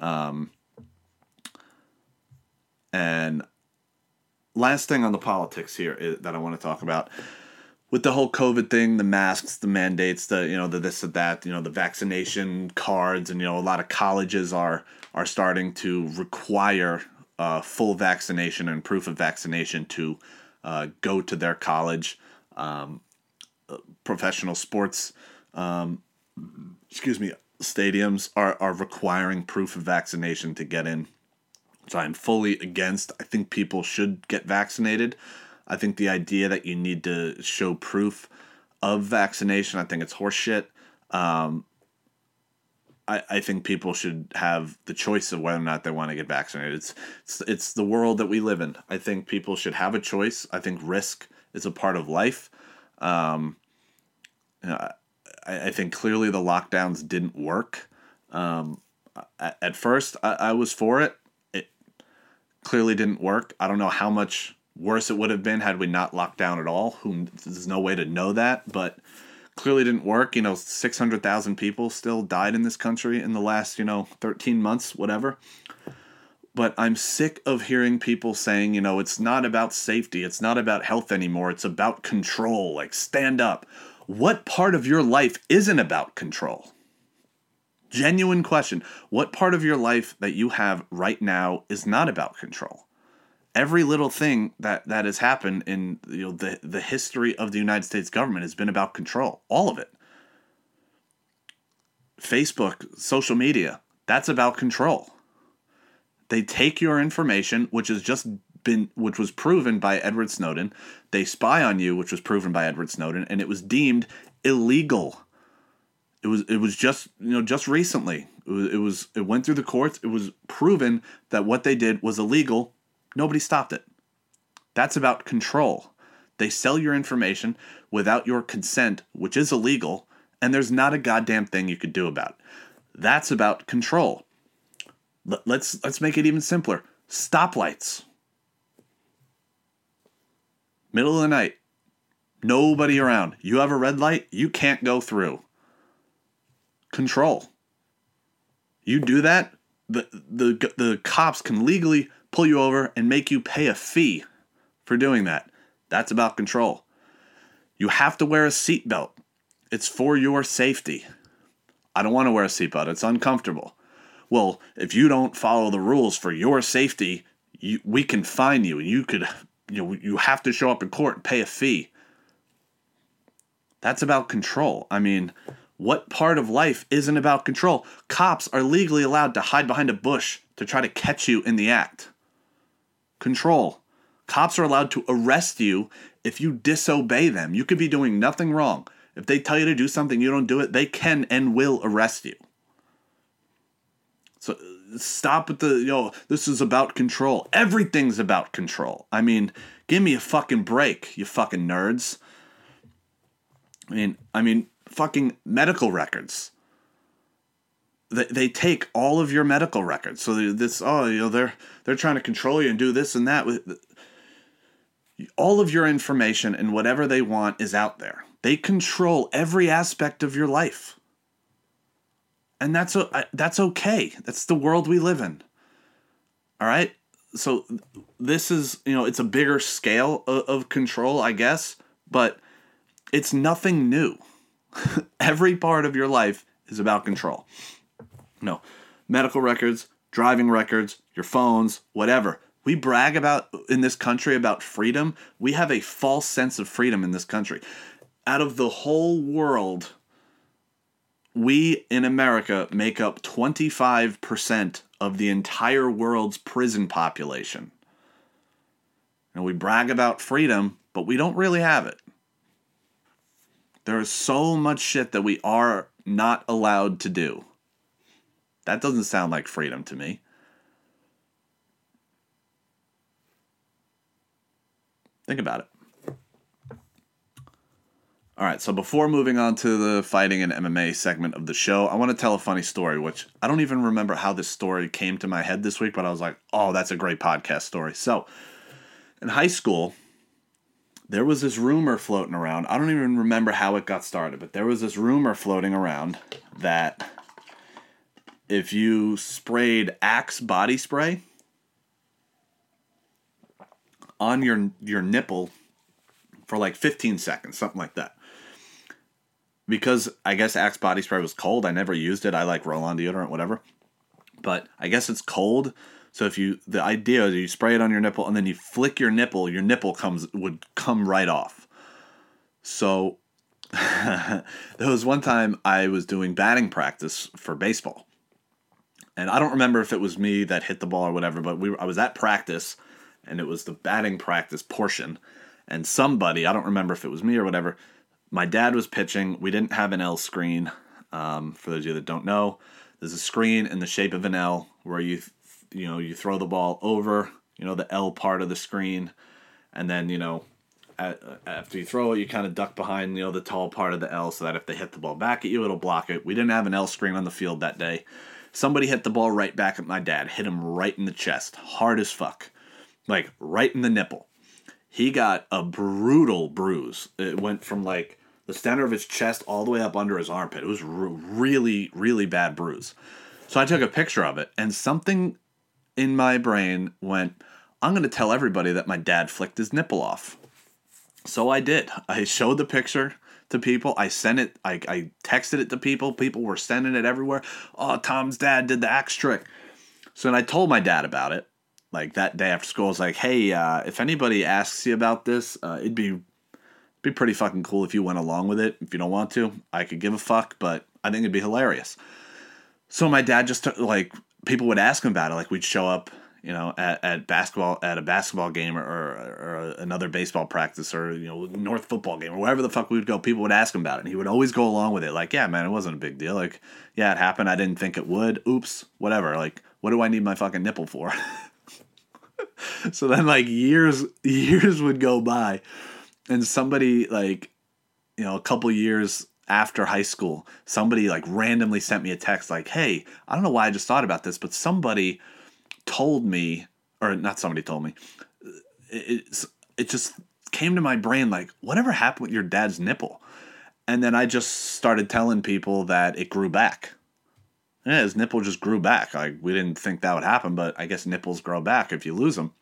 Um, And last thing on the politics here is, that I want to talk about with the whole COVID thing, the masks, the mandates, the you know the this and that, you know the vaccination cards, and you know a lot of colleges are are starting to require uh, full vaccination and proof of vaccination to uh, go to their college. Um, professional sports, um, excuse me, stadiums are are requiring proof of vaccination to get in. So I'm fully against. I think people should get vaccinated. I think the idea that you need to show proof of vaccination, I think it's horseshit. Um, I, I think people should have the choice of whether or not they want to get vaccinated. It's, it's it's the world that we live in. I think people should have a choice. I think risk is a part of life. Um, you know, I, I think clearly the lockdowns didn't work. Um, at, at first, I, I was for it. Clearly didn't work. I don't know how much worse it would have been had we not locked down at all. There's no way to know that, but clearly didn't work. You know, six hundred thousand people still died in this country in the last you know thirteen months, whatever. But I'm sick of hearing people saying, you know, it's not about safety, it's not about health anymore, it's about control. Like, stand up. What part of your life isn't about control? Genuine question. What part of your life that you have right now is not about control? every little thing that that has happened in you know the the history of the United States government has been about control. All of it. Facebook, social media, that's about control. They take your information, which has just been which was proven by Edward Snowden. They spy on you, which was proven by Edward Snowden, and it was deemed illegal. It was it was just you know just recently. It was, it was it went through the courts. It was proven that what they did was illegal Nobody stopped it. That's about control. They sell your information without your consent, which is illegal, and there's not a goddamn thing you could do about it. That's about control. Let's let's make it even simpler. Stoplights. Middle of the night. Nobody around. You have a red light, you can't go through. Control. You do that, the the the cops can legally pull you over and make you pay a fee for doing that. That's about control. You have to wear a seatbelt. It's for your safety. I don't want to wear a seatbelt. It's uncomfortable. Well, if you don't follow the rules for your safety, you, we can fine you and you could you know you have to show up in court and pay a fee. That's about control. I mean, what part of life isn't about control? Cops are legally allowed to hide behind a bush to try to catch you in the act control. Cops are allowed to arrest you if you disobey them. You could be doing nothing wrong. If they tell you to do something, you don't do it, they can and will arrest you. So stop with the, yo, this is about control. Everything's about control. I mean, give me a fucking break, you fucking nerds. I mean, I mean, fucking medical records they, they take all of your medical records. So this, oh, you know, they're they're trying to control you and do this and that. With all of your information and whatever they want is out there. They control every aspect of your life, and that's that's okay. That's the world we live in. All right. So this is you know it's a bigger scale of control, I guess, but it's nothing new. every part of your life is about control. No. Medical records, driving records, your phones, whatever. We brag about in this country about freedom. We have a false sense of freedom in this country. Out of the whole world, we in America make up 25% of the entire world's prison population. And we brag about freedom, but we don't really have it. There is so much shit that we are not allowed to do. That doesn't sound like freedom to me. Think about it. All right, so before moving on to the fighting and MMA segment of the show, I want to tell a funny story, which I don't even remember how this story came to my head this week, but I was like, oh, that's a great podcast story. So, in high school, there was this rumor floating around. I don't even remember how it got started, but there was this rumor floating around that if you sprayed Axe body spray on your your nipple for like 15 seconds, something like that. Because I guess Axe body spray was cold, I never used it. I like roll on deodorant, whatever. But I guess it's cold. So if you the idea is you spray it on your nipple and then you flick your nipple, your nipple comes would come right off. So there was one time I was doing batting practice for baseball. And I don't remember if it was me that hit the ball or whatever, but we I was at practice and it was the batting practice portion and somebody, I don't remember if it was me or whatever, my dad was pitching. We didn't have an L screen. Um, for those of you that don't know, there's a screen in the shape of an L where you you know you throw the ball over you know the L part of the screen, and then you know at, after you throw it, you kind of duck behind you know the tall part of the L so that if they hit the ball back at you, it'll block it. We didn't have an L screen on the field that day. Somebody hit the ball right back at my dad, hit him right in the chest, hard as fuck, like right in the nipple. He got a brutal bruise. It went from like the center of his chest all the way up under his armpit. It was really, really bad bruise. So I took a picture of it, and something in my brain went, I'm going to tell everybody that my dad flicked his nipple off. So I did. I showed the picture to people. I sent it, I, I texted it to people. People were sending it everywhere. Oh, Tom's dad did the axe trick. So then I told my dad about it. Like that day after school, I was like, hey, uh, if anybody asks you about this, uh, it'd be be pretty fucking cool if you went along with it. If you don't want to, I could give a fuck, but I think it'd be hilarious. So my dad just took, like people would ask him about it. Like we'd show up, you know, at, at basketball at a basketball game or, or, or another baseball practice or you know North football game or wherever the fuck we would go. People would ask him about it, and he would always go along with it. Like, yeah, man, it wasn't a big deal. Like, yeah, it happened. I didn't think it would. Oops, whatever. Like, what do I need my fucking nipple for? so then, like years years would go by, and somebody like, you know, a couple years after high school, somebody like randomly sent me a text like, "Hey, I don't know why I just thought about this, but somebody told me, or not somebody told me, uh, it, it just came to my brain like, whatever happened with your dad's nipple?" And then I just started telling people that it grew back. Yeah, his nipple just grew back. Like we didn't think that would happen, but I guess nipples grow back if you lose them.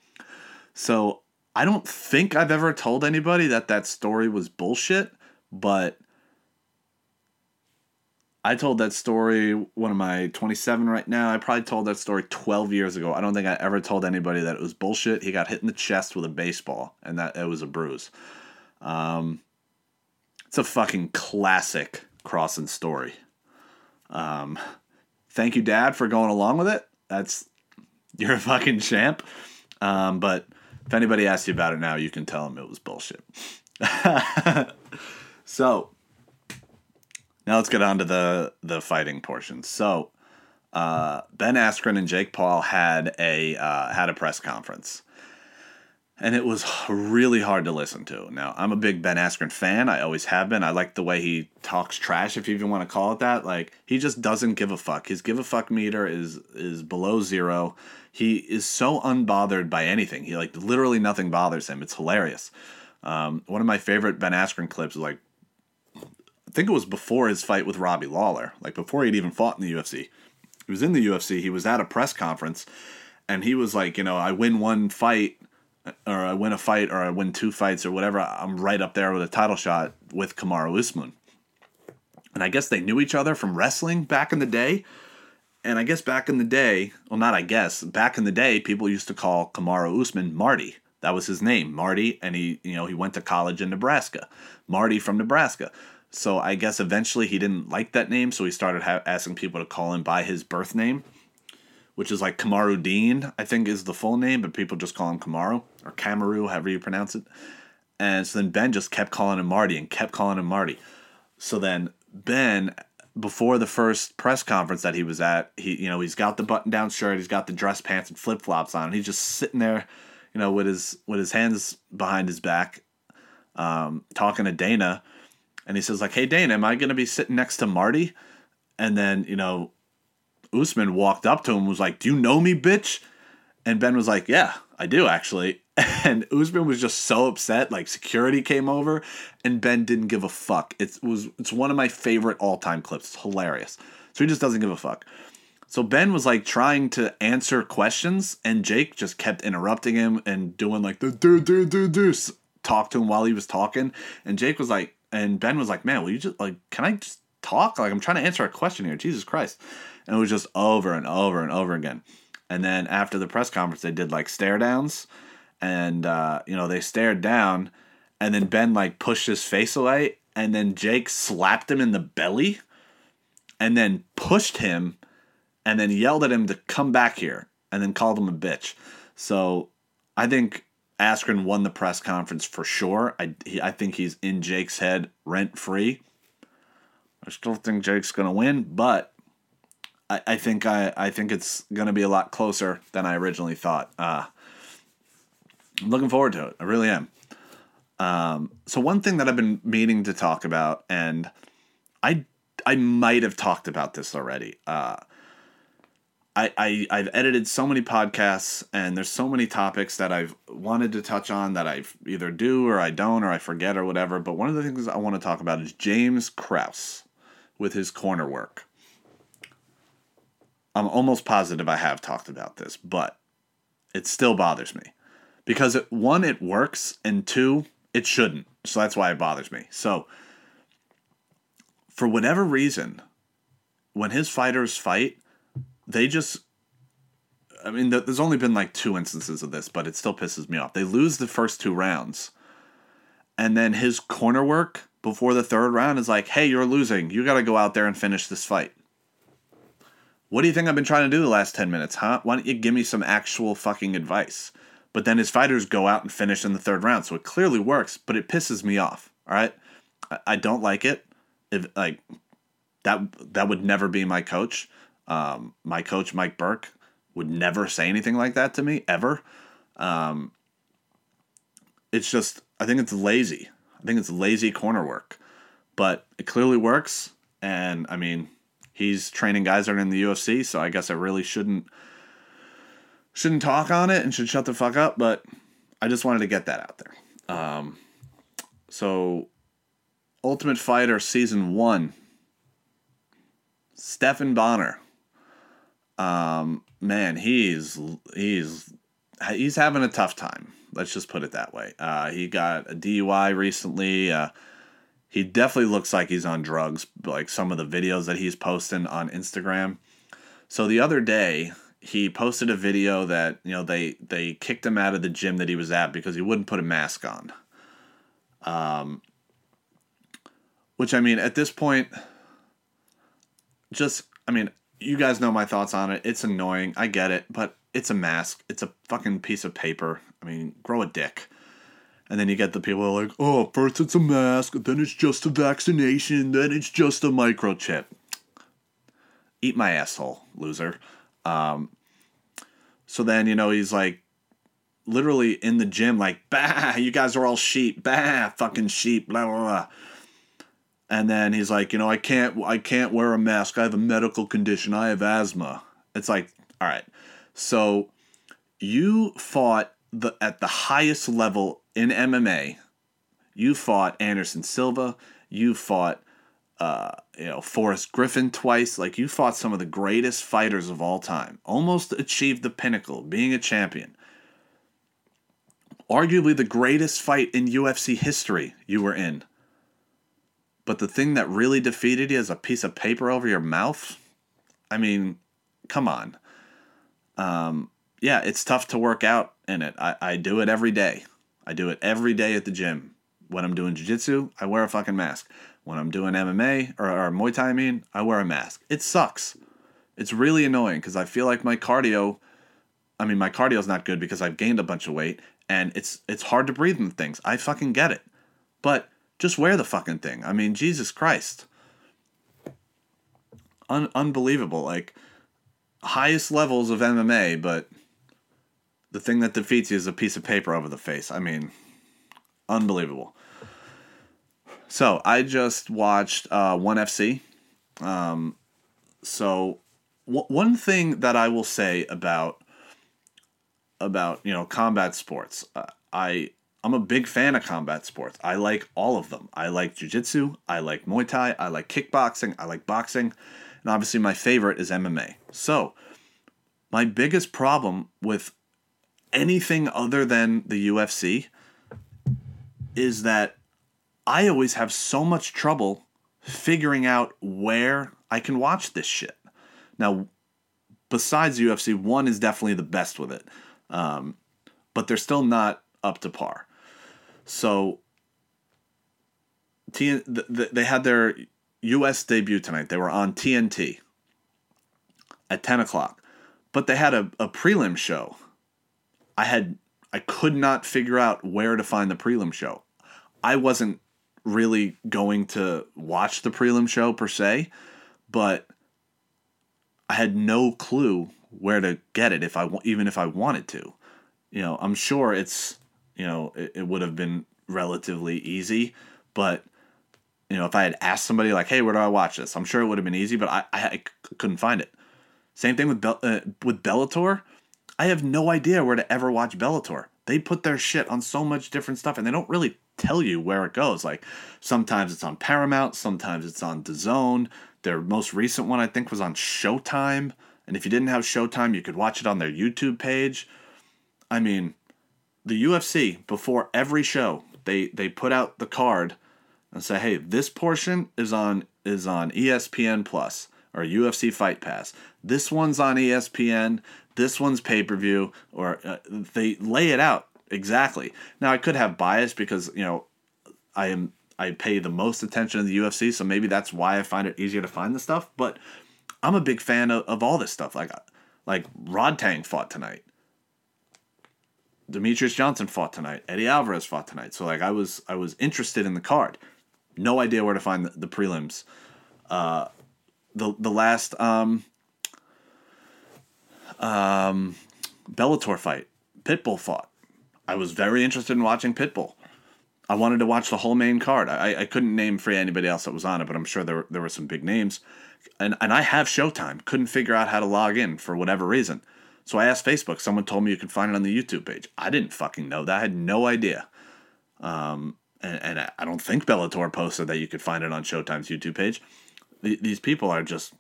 So I don't think I've ever told anybody that that story was bullshit, but I told that story when am I 27 right now? I probably told that story 12 years ago. I don't think I ever told anybody that it was bullshit. He got hit in the chest with a baseball and that it was a bruise. Um, it's a fucking classic Crossan story. Um, thank you, Dad, for going along with it. That's you're a fucking champ. Um, but if anybody asks you about it now, you can tell them it was bullshit. so now let's get on to the the fighting portion. So uh, Ben Askren and Jake Paul had a uh, had a press conference, and it was really hard to listen to. Now I'm a big Ben Askren fan. I always have been. I like the way he talks trash, if you even want to call it that. Like he just doesn't give a fuck. His give a fuck meter is is below zero. He is so unbothered by anything. He like literally nothing bothers him. It's hilarious. Um, one of my favorite Ben Askren clips is like think it was before his fight with Robbie Lawler, like before he'd even fought in the UFC. He was in the UFC. He was at a press conference, and he was like, you know, I win one fight, or I win a fight, or I win two fights, or whatever. I'm right up there with a title shot with Kamaru Usman. And I guess they knew each other from wrestling back in the day. And I guess back in the day, well, not I guess, back in the day, people used to call Kamaru Usman Marty. That was his name, Marty, and he, you know, he went to college in Nebraska. Marty from Nebraska. So I guess eventually he didn't like that name, so he started ha- asking people to call him by his birth name, which is like Kamarudeen, I think is the full name, but people just call him Kamaru or Kamaru, however you pronounce it. And so then Ben just kept calling him Marty and kept calling him Marty. So then Ben, before the first press conference that he was at, he you know he's got the button down shirt, he's got the dress pants and flip flops on, and he's just sitting there, you know, with his with his hands behind his back, um, talking to Dana and he says like, "Hey Dane, am I going to be sitting next to Marty?" And then you know, Usman walked up to him, was like, "Do you know me, bitch?" And Ben was like, "Yeah, I do actually." And Usman was just so upset. Like security came over, and Ben didn't give a fuck. It was it's one of my favorite all time clips. It's hilarious. So he just doesn't give a fuck. So Ben was like trying to answer questions, and Jake just kept interrupting him and doing like the do do do do talk to him while he was talking. And Jake was like, and Ben was like, "Man, will you just like, can I just talk? Like, I'm trying to answer a question here. Jesus Christ!" And it was just over and over and over again. And then after the press conference, they did like stare downs, and uh, you know they stared down, and then Ben like pushed his face away, and then Jake slapped him in the belly, and then pushed him and then yelled at him to come back here and then called him a bitch. So I think Askren won the press conference for sure. I, he, I think he's in Jake's head rent free. I still think Jake's to win, but I, I think I, I think it's to be a lot closer than I originally thought. Uh, I'm looking forward to it. I really am. Um, so one thing that I've been meaning to talk about, and I I might have talked about this already. Uh, I, I I've edited so many podcasts and there's so many topics that I've wanted to touch on that I either do or I don't or I forget or whatever. But one of the things I want to talk about is James Krause with his corner work. I'm almost positive I have talked about this, but it still bothers me because it, one, it works, and two, it shouldn't. So that's why it bothers me. So for whatever reason, when his fighters fight, they just I mean, there's only been like two instances of this, but it still pisses me off. They lose the first two rounds, and then his corner work before the third round is like, "Hey, you're losing. You got to go out there and finish this fight." What do you think I've been trying to do the last ten minutes, huh? Why don't you give me some actual fucking advice? But then his fighters go out and finish in the third round, so it clearly works, but it pisses me off. All right, I don't like it. If like that, that would never be my coach. Um, my coach, Mike Burke, would never say anything like that to me, ever. Um, it's just, I think it's lazy. I think it's lazy corner work. But it clearly works. And I mean, he's training guys that are in the UFC, so I guess I really shouldn't shouldn't talk on it and should shut the fuck up, but I just wanted to get that out there. Um, so Ultimate Fighter season one. Stephan Bonnar um, man, he's he's he's having a tough time. Let's just put it that way. Uh, he got a DUI recently. Uh, he definitely looks like he's on drugs, like some of the videos that he's posting on Instagram. So the other day, he posted a video that you know they they kicked him out of the gym that he was at because he wouldn't put a mask on. Um, which I mean, at this point, just I mean, you guys know my thoughts on it. It's annoying. I get it, but it's a mask. It's a fucking piece of paper. I mean, grow a dick. And then you get the people are like, oh, first it's a mask, then it's just a vaccination, then it's just a microchip. Eat my asshole, loser. Um, so then, you know, he's like literally in the gym, like, bah, you guys are all sheep, bah, fucking sheep, blah, blah, blah and then he's like, you know, I can't I can't wear a mask. I have a medical condition. I have asthma. It's like, all right. So you fought the at the highest level in MMA. You fought Anderson Silva. You fought uh, you know Forrest Griffin twice. Like you fought some of the greatest fighters of all time. Almost achieved the pinnacle, being a champion. Arguably the greatest fight in UFC history you were in but the thing that really defeated you is a piece of paper over your mouth. I mean, come on. Um, yeah, it's tough to work out in it. I, I do it every day. I do it every day at the gym. When I'm doing jiu-jitsu, I wear a fucking mask. When I'm doing MMA or, or Muay Thai, I mean, I wear a mask. It sucks. It's really annoying because I feel like my cardio. I mean, my cardio is not good because I've gained a bunch of weight, and it's it's hard to breathe in things. I fucking get it, but just wear the fucking thing. I mean, Jesus Christ. Un- unbelievable. Like, highest levels of MMA, but the thing that defeats you is a piece of paper over the face. I mean, unbelievable. So, I just watched uh, ONE FC. Um, so, w- one thing that I will say about about you know combat sports, uh, I I'm a big fan of combat sports. I like all of them. I like jiu-jitsu, I like Muay Thai, I like kickboxing, I like boxing. and obviously my favorite is MMA. So, my biggest problem with anything other than the UFC is that I always have so much trouble figuring out where I can watch this shit. Now, besides UFC, one is definitely the best with it, um, but they're still not up to par. So, T- they had their U.S. debut tonight. They were on TNT at 10 o'clock, but they had a, a prelim show. I had I could not figure out where to find the prelim show. I wasn't really going to watch the prelim show per se, but I had no clue where to get it if I even if I wanted to. You know, I'm sure it's you know it, it would have been relatively easy, but you know if I had asked somebody like, "Hey, where do I watch this?" I'm sure it would have been easy, but I I, I couldn't find it. Same thing with Be- uh, with Bellator. I have no idea where to ever watch Bellator. They put their shit on so much different stuff, and they don't really tell you where it goes. Like sometimes it's on Paramount, sometimes it's on DAZN. Their most recent one I think was on Showtime, and if you didn't have Showtime, you could watch it on their YouTube page. I mean, the UFC before every show, they they put out the card and say, "Hey, this portion is on is on ESPN Plus or UFC Fight Pass. This one's on ESPN. This one's pay per view." Or uh, they lay it out exactly. Now I could have bias because you know I am I pay the most attention to the UFC, so maybe that's why I find it easier to find the stuff. But I'm a big fan of, of all this stuff. Like like Rodtang fought tonight. Demetrious Johnson fought tonight. Eddie Alvarez fought tonight. So like I was I was interested in the card. No idea where to find the, the prelims. Uh, the the last um, um, Bellator fight, Pitbull fought. I was very interested in watching Pitbull. I wanted to watch the whole main card. I, I couldn't name for anybody else that was on it, but I'm sure there were, there were some big names. And and I have Showtime. Couldn't figure out how to log in for whatever reason. So I asked Facebook. Someone told me you could find it on the YouTube page. I didn't fucking know that. I had no idea. Um, and, and I don't think Bellator posted that you could find it on Showtime's YouTube page. These people are just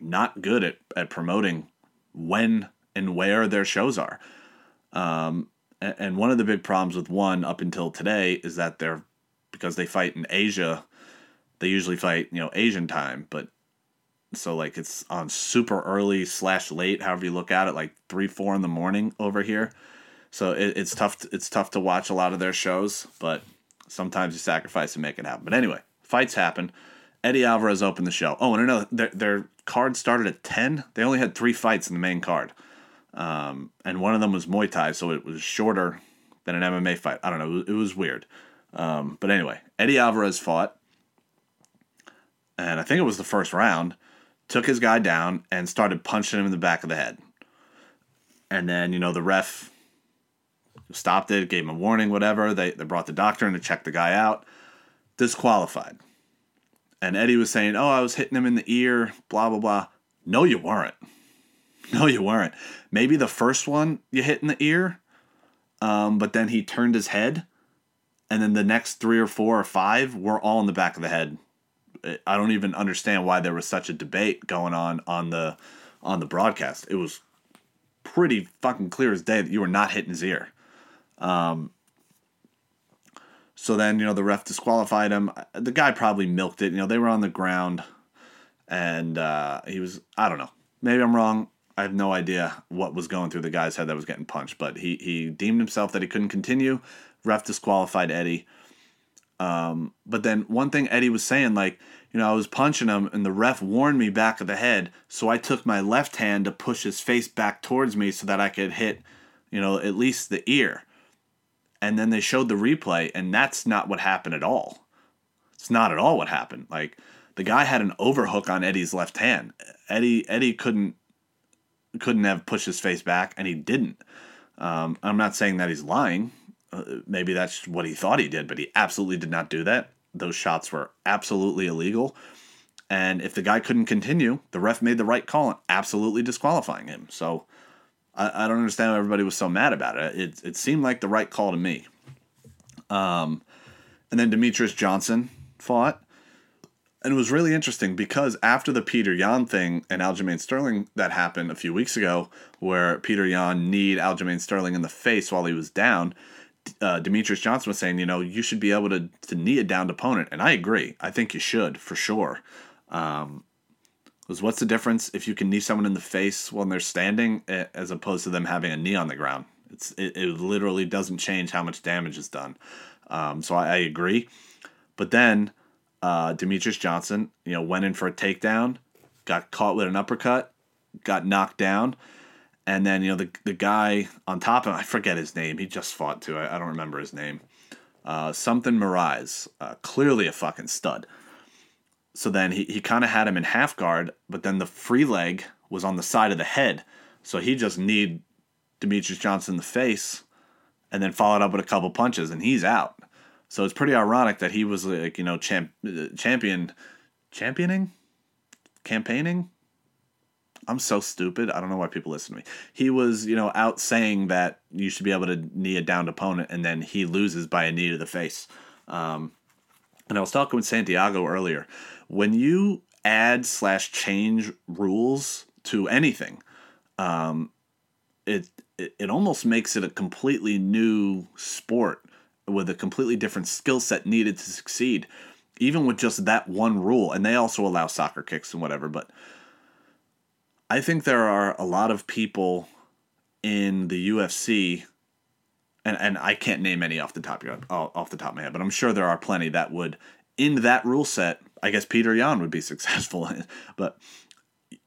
not good at, at promoting when and where their shows are. Um, and one of the big problems with one up until today is that they're because they fight in Asia, they usually fight you know Asian time, but so like it's on super early slash late, however you look at it, like three four in the morning over here. So it, it's tough. To, it's tough to watch a lot of their shows, but sometimes you sacrifice to make it happen. But anyway, fights happen. Eddie Alvarez opened the show. Oh, and another their their card started at ten. They only had three fights in the main card. Um, and one of them was Muay Thai, so it was shorter than an MMA fight. I don't know. It was, it was weird. Um, but anyway, Eddie Alvarez fought, and I think it was the first round, took his guy down and started punching him in the back of the head. And then, you know, the ref stopped it, gave him a warning, whatever. They, they brought the doctor in to check the guy out. Disqualified. And Eddie was saying, Oh, I was hitting him in the ear, blah, blah, blah. No, you weren't. No, you weren't. Maybe the first one you hit in the ear, um, but then he turned his head, and then the next three or four or five were all in the back of the head. I don't even understand why there was such a debate going on on the on the broadcast. It was pretty fucking clear as day that you were not hitting his ear. Um, so then you know the ref disqualified him. The guy probably milked it. You know they were on the ground, and uh, he was I don't know. Maybe I'm wrong. I have no idea what was going through the guy's head that was getting punched, but he he deemed himself that he couldn't continue. Ref disqualified Eddie. Um, but then one thing Eddie was saying, like, you know, I was punching him and the ref warned me back of the head, so I took my left hand to push his face back towards me so that I could hit, you know, at least the ear. And then they showed the replay, and that's not what happened at all. It's not at all what happened. Like the guy had an overhook on Eddie's left hand. Eddie Eddie couldn't couldn't have pushed his face back, and he didn't. Um, I'm not saying that he's lying. Maybe that's what he thought he did, but he absolutely did not do that. Those shots were absolutely illegal. And if the guy couldn't continue, the ref made the right call, absolutely disqualifying him. So I, I don't understand why everybody was so mad about it. It, it seemed like the right call to me. Um, and then Demetrious Johnson fought. and it was really interesting because after the Petr Yan thing and Aljamain Sterling that happened a few weeks ago, where Petr Yan kneed Aljamain Sterling in the face while he was down, uh, Demetrious Johnson was saying, you know, you should be able to, to knee a downed opponent. And I agree. I think you should, for sure. Um, because what's the difference if you can knee someone in the face when they're standing as opposed to them having a knee on the ground? It's It, it literally doesn't change how much damage is done. Um, so I, I agree. But then uh, Demetrious Johnson, you know, went in for a takedown, got caught with an uppercut, got knocked down, and then you know the the guy on top of him, I forget his name. He just fought too. I, I don't remember his name. Uh, something Moraes, uh, clearly a fucking stud. So then he, he kind of had him in half guard, but then the free leg was on the side of the head. So he just kneed Demetrious Johnson in the face and then followed up with a couple punches, and he's out. So it's pretty ironic that he was like, you know, champ, champion, championing, campaigning. I'm so stupid. I don't know why people listen to me. He was, you know, out saying that you should be able to knee a downed opponent, and then he loses by a knee to the face. Um, and I was talking with Santiago earlier. When you add slash change rules to anything, um, it, it it almost makes it a completely new sport with a completely different skill set needed to succeed, even with just that one rule. And they also allow soccer kicks and whatever. But I think there are a lot of people in the UFC, and, and I can't name any off the top of off the top of my head, but I'm sure there are plenty that would in that rule set. I guess Petr Yan would be successful in, but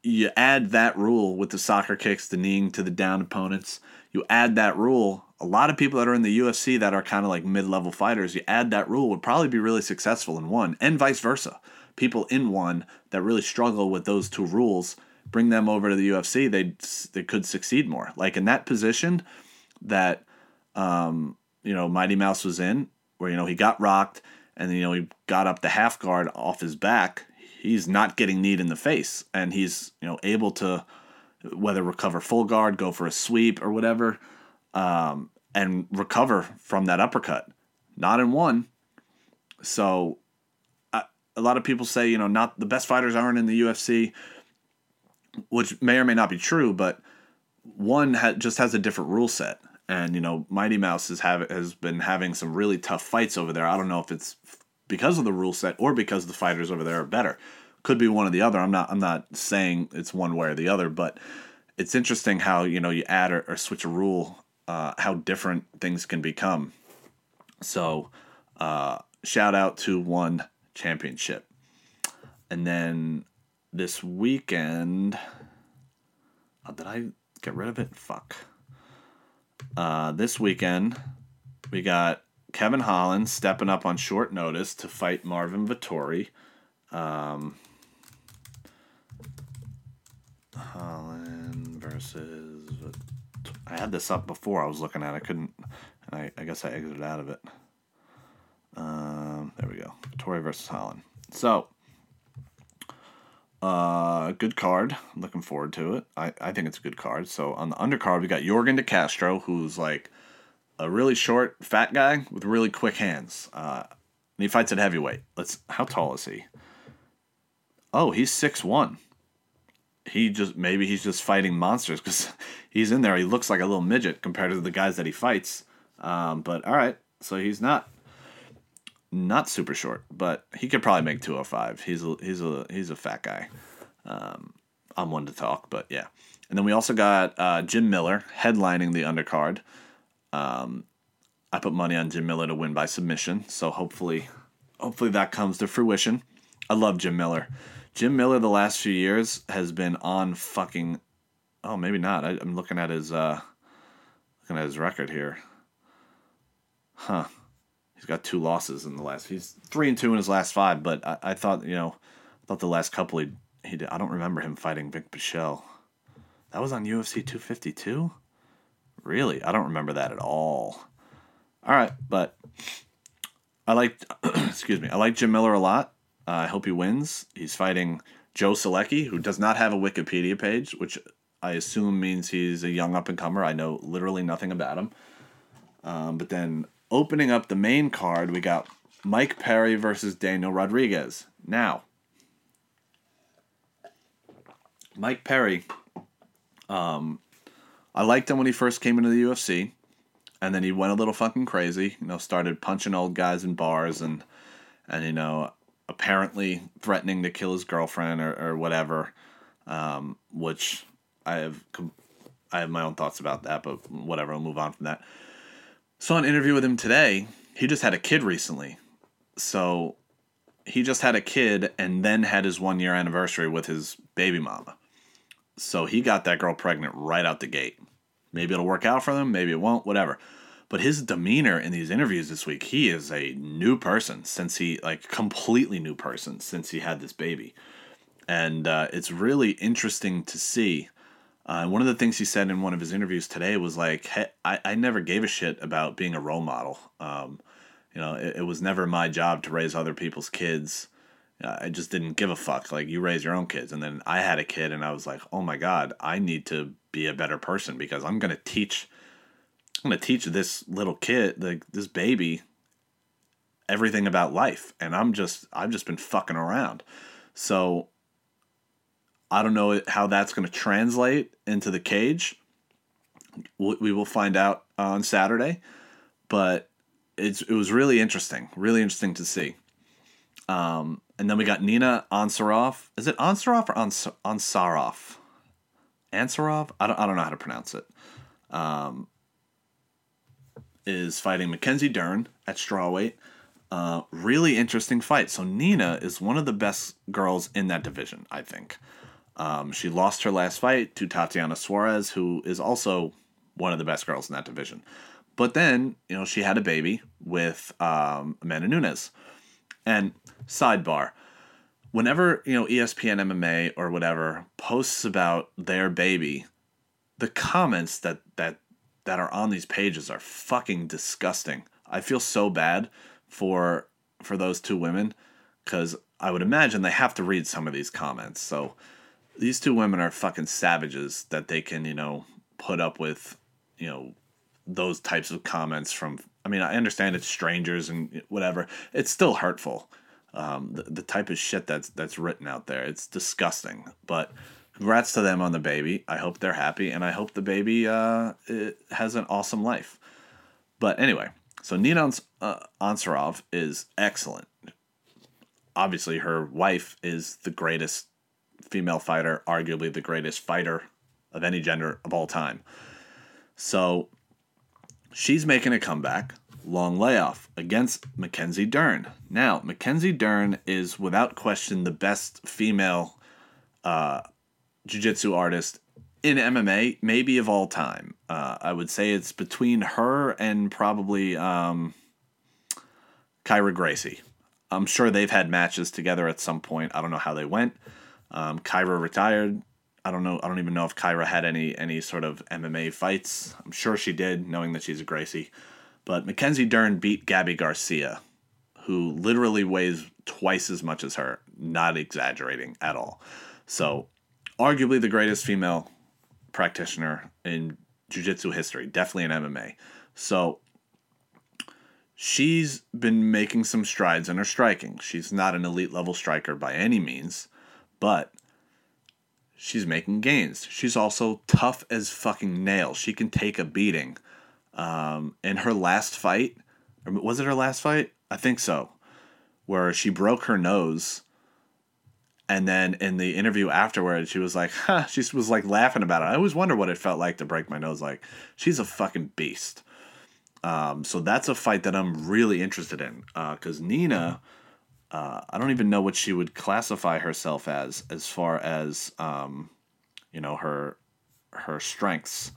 you add that rule with the soccer kicks, the kneeing to the down opponents. You add that rule, a lot of people that are in the UFC that are kind of like mid level fighters, you add that rule would probably be really successful in one, and vice versa. People in one that really struggle with those two rules, bring them over to the UFC, they they could succeed more. Like in that position that um, you know Mighty Mouse was in, where you know he got rocked and you know he got up the half guard off his back. He's not getting kneed in the face, and he's you know able to whether recover full guard, go for a sweep or whatever um, and recover from that uppercut. Not in one. So a lot of people say, you know, not the best fighters aren't in the UFC, which may or may not be true, but one ha- just has a different rule set. And you know, Mighty Mouse has have has been having some really tough fights over there. I don't know if it's because of the rule set or because the fighters over there are better. Could be one or the other. I'm not I'm not saying it's one way or the other, but it's interesting how you know you add or, or switch a rule uh, how different things can become. So, uh, shout out to one championship. And then this weekend, oh, did I get rid of it? Fuck. Uh, this weekend, we got Kevin Holland stepping up on short notice to fight Marvin Vettori. Um, Holland versus I had this up before I was looking at it. I couldn't, I, I guess I exited out of it. Um, there we go. Tory versus Holland. So, uh, good card. Looking forward to it. I, I think it's a good card. So on the undercard, we got Jorgen De Castro, who's like a really short, fat guy with really quick hands. Uh, and he fights at heavyweight. Let's. How tall is he? Oh, he's six one he just maybe he's just fighting monsters because he's in there. He looks like a little midget compared to the guys that he fights. Um, but all right, so he's not not super short, but he could probably make 205. He's a, he's a he's a fat guy. Um, I'm one to talk, but yeah. And then we also got uh, Jim Miller headlining the undercard. Um, I put money on Jim Miller to win by submission, so hopefully, hopefully that comes to fruition. I love Jim Miller. Jim Miller the last few years has been on fucking. Oh, maybe not. I, am looking at his uh, looking at his record here. Huh. He's got two losses in the last. He's three and two in his last five. But I, I thought you know, I thought the last couple he he did. I don't remember him fighting Vinc Pichel. That was on UFC 252. Really, I don't remember that at all. All right, but I like. excuse me. I like Jim Miller a lot. Uh, I hope he wins. He's fighting Joe Solecki, who does not have a Wikipedia page, which I assume means he's a young up and comer. I know literally nothing about him. Um, but then Opening up the main card, we got Mike Perry versus Daniel Rodriguez. Now, Mike Perry, um, I liked him when he first came into the UFC, and then he went a little fucking crazy. You know, started punching old guys in bars and and you know apparently threatening to kill his girlfriend or, or whatever, um, which I have I have my own thoughts about that, but whatever. I'll move on from that. Saw an interview with him today. He just had a kid recently, so he just had a kid and then had his one year anniversary with his baby mama. So he got that girl pregnant right out the gate. Maybe it'll work out for them, maybe it won't, whatever. But his demeanor in these interviews this week, he is a new person since he, like, completely new person since he had this baby. And uh, it's really interesting to see. Uh, one of the things he said in one of his interviews today was like, hey, I, I never gave a shit about being a role model. Um, you know, it, it was never my job to raise other people's kids. I just didn't give a fuck. Like you raise your own kids, and then I had a kid, and I was like, oh my god, I need to be a better person because I'm gonna teach. I'm gonna teach this little kid, like this baby, everything about life, and I'm just I've just been fucking around. So I don't know how that's gonna translate into the cage. We will find out on Saturday, but it's it was really interesting, really interesting to see. Um, and then we got Nina Ansaroff. Is it Ansaroff or Ans- Ansarov? Ansarov? I don't, I don't know how to pronounce it. Um, is fighting Mackenzie Dern at strawweight. Uh, really interesting fight. So Nina is one of the best girls in that division, I think. Um, she lost her last fight to Tatiana Suarez, who is also one of the best girls in that division. But then, you know, she had a baby with um, Amanda Nunes. And sidebar, whenever, you know, ESPN MMA or whatever posts about their baby, the comments that that that are on these pages are fucking disgusting. I feel so bad for for those two women cuz I would imagine they have to read some of these comments. So these two women are fucking savages that they can, you know, put up with, you know, those types of comments from I mean, I understand it's strangers and whatever. It's still hurtful. Um, the, the type of shit that's that's written out there. It's disgusting. But congrats to them on the baby. I hope they're happy, and I hope the baby uh, has an awesome life. But anyway, so Nina uh, Ansarov is excellent. Obviously, her wife is the greatest female fighter, arguably the greatest fighter of any gender of all time. So she's making a comeback. Long layoff against Mackenzie Dern. Now, Mackenzie Dern is without question the best female uh, jiu-jitsu artist in MMA, maybe of all time. Uh, I would say it's between her and probably um, Kyra Gracie. I'm sure they've had matches together at some point. I don't know how they went. Um, Kyra retired. I don't know. I don't even know if Kyra had any any sort of MMA fights. I'm sure she did, knowing that she's a Gracie. But Mackenzie Dern beat Gabi Garcia, who literally weighs twice as much as her. Not exaggerating at all. So, arguably the greatest female practitioner in jiu-jitsu history, definitely in MMA. So, she's been making some strides in her striking. She's not an elite level striker by any means, but she's making gains. She's also tough as fucking nails. She can take a beating. Um, in her last fight, was it her last fight? I think so, where she broke her nose. And then in the interview afterwards, she was like, huh, she was like laughing about it. I always wonder what it felt like to break my nose. Like, she's a fucking beast. Um, so that's a fight that I'm really interested in. Because uh, Nina, uh, I don't even know what she would classify herself as, as far as, um, you know, her her strengths.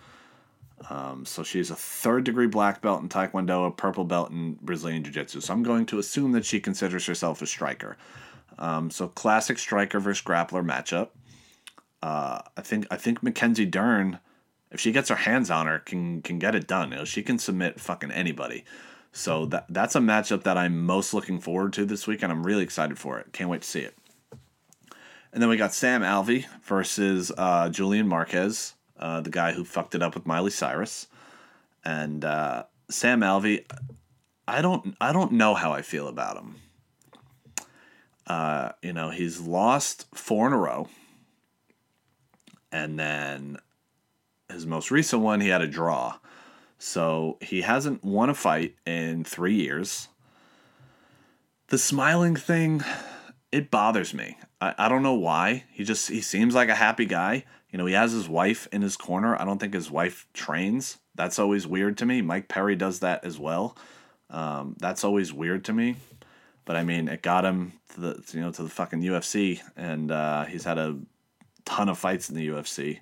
Um, so she's a third degree black belt in Taekwondo, a purple belt in Brazilian Jiu Jitsu. So I'm going to assume that she considers herself a striker. Um, so classic striker versus grappler matchup. Uh, I think I think Mackenzie Dern, if she gets her hands on her, can can get it done. You know, she can submit fucking anybody. So that that's a matchup that I'm most looking forward to this week, and I'm really excited for it. Can't wait to see it. And then we got Sam Alvey versus uh, Julian Marquez, uh, the guy who fucked it up with Miley Cyrus, and uh, Sam Alvey. I don't I don't know how I feel about him. Uh, you know, he's lost four in a row. and then his most recent one, he had a draw. So he hasn't won a fight in three years. The smiling thing, it bothers me. I, I don't know why. He just he seems like a happy guy. You know, he has his wife in his corner. I don't think his wife trains. That's always weird to me. Mike Perry does that as well. Um, that's always weird to me. But I mean, it got him to the you know to the fucking UFC, and uh, he's had a ton of fights in the UFC.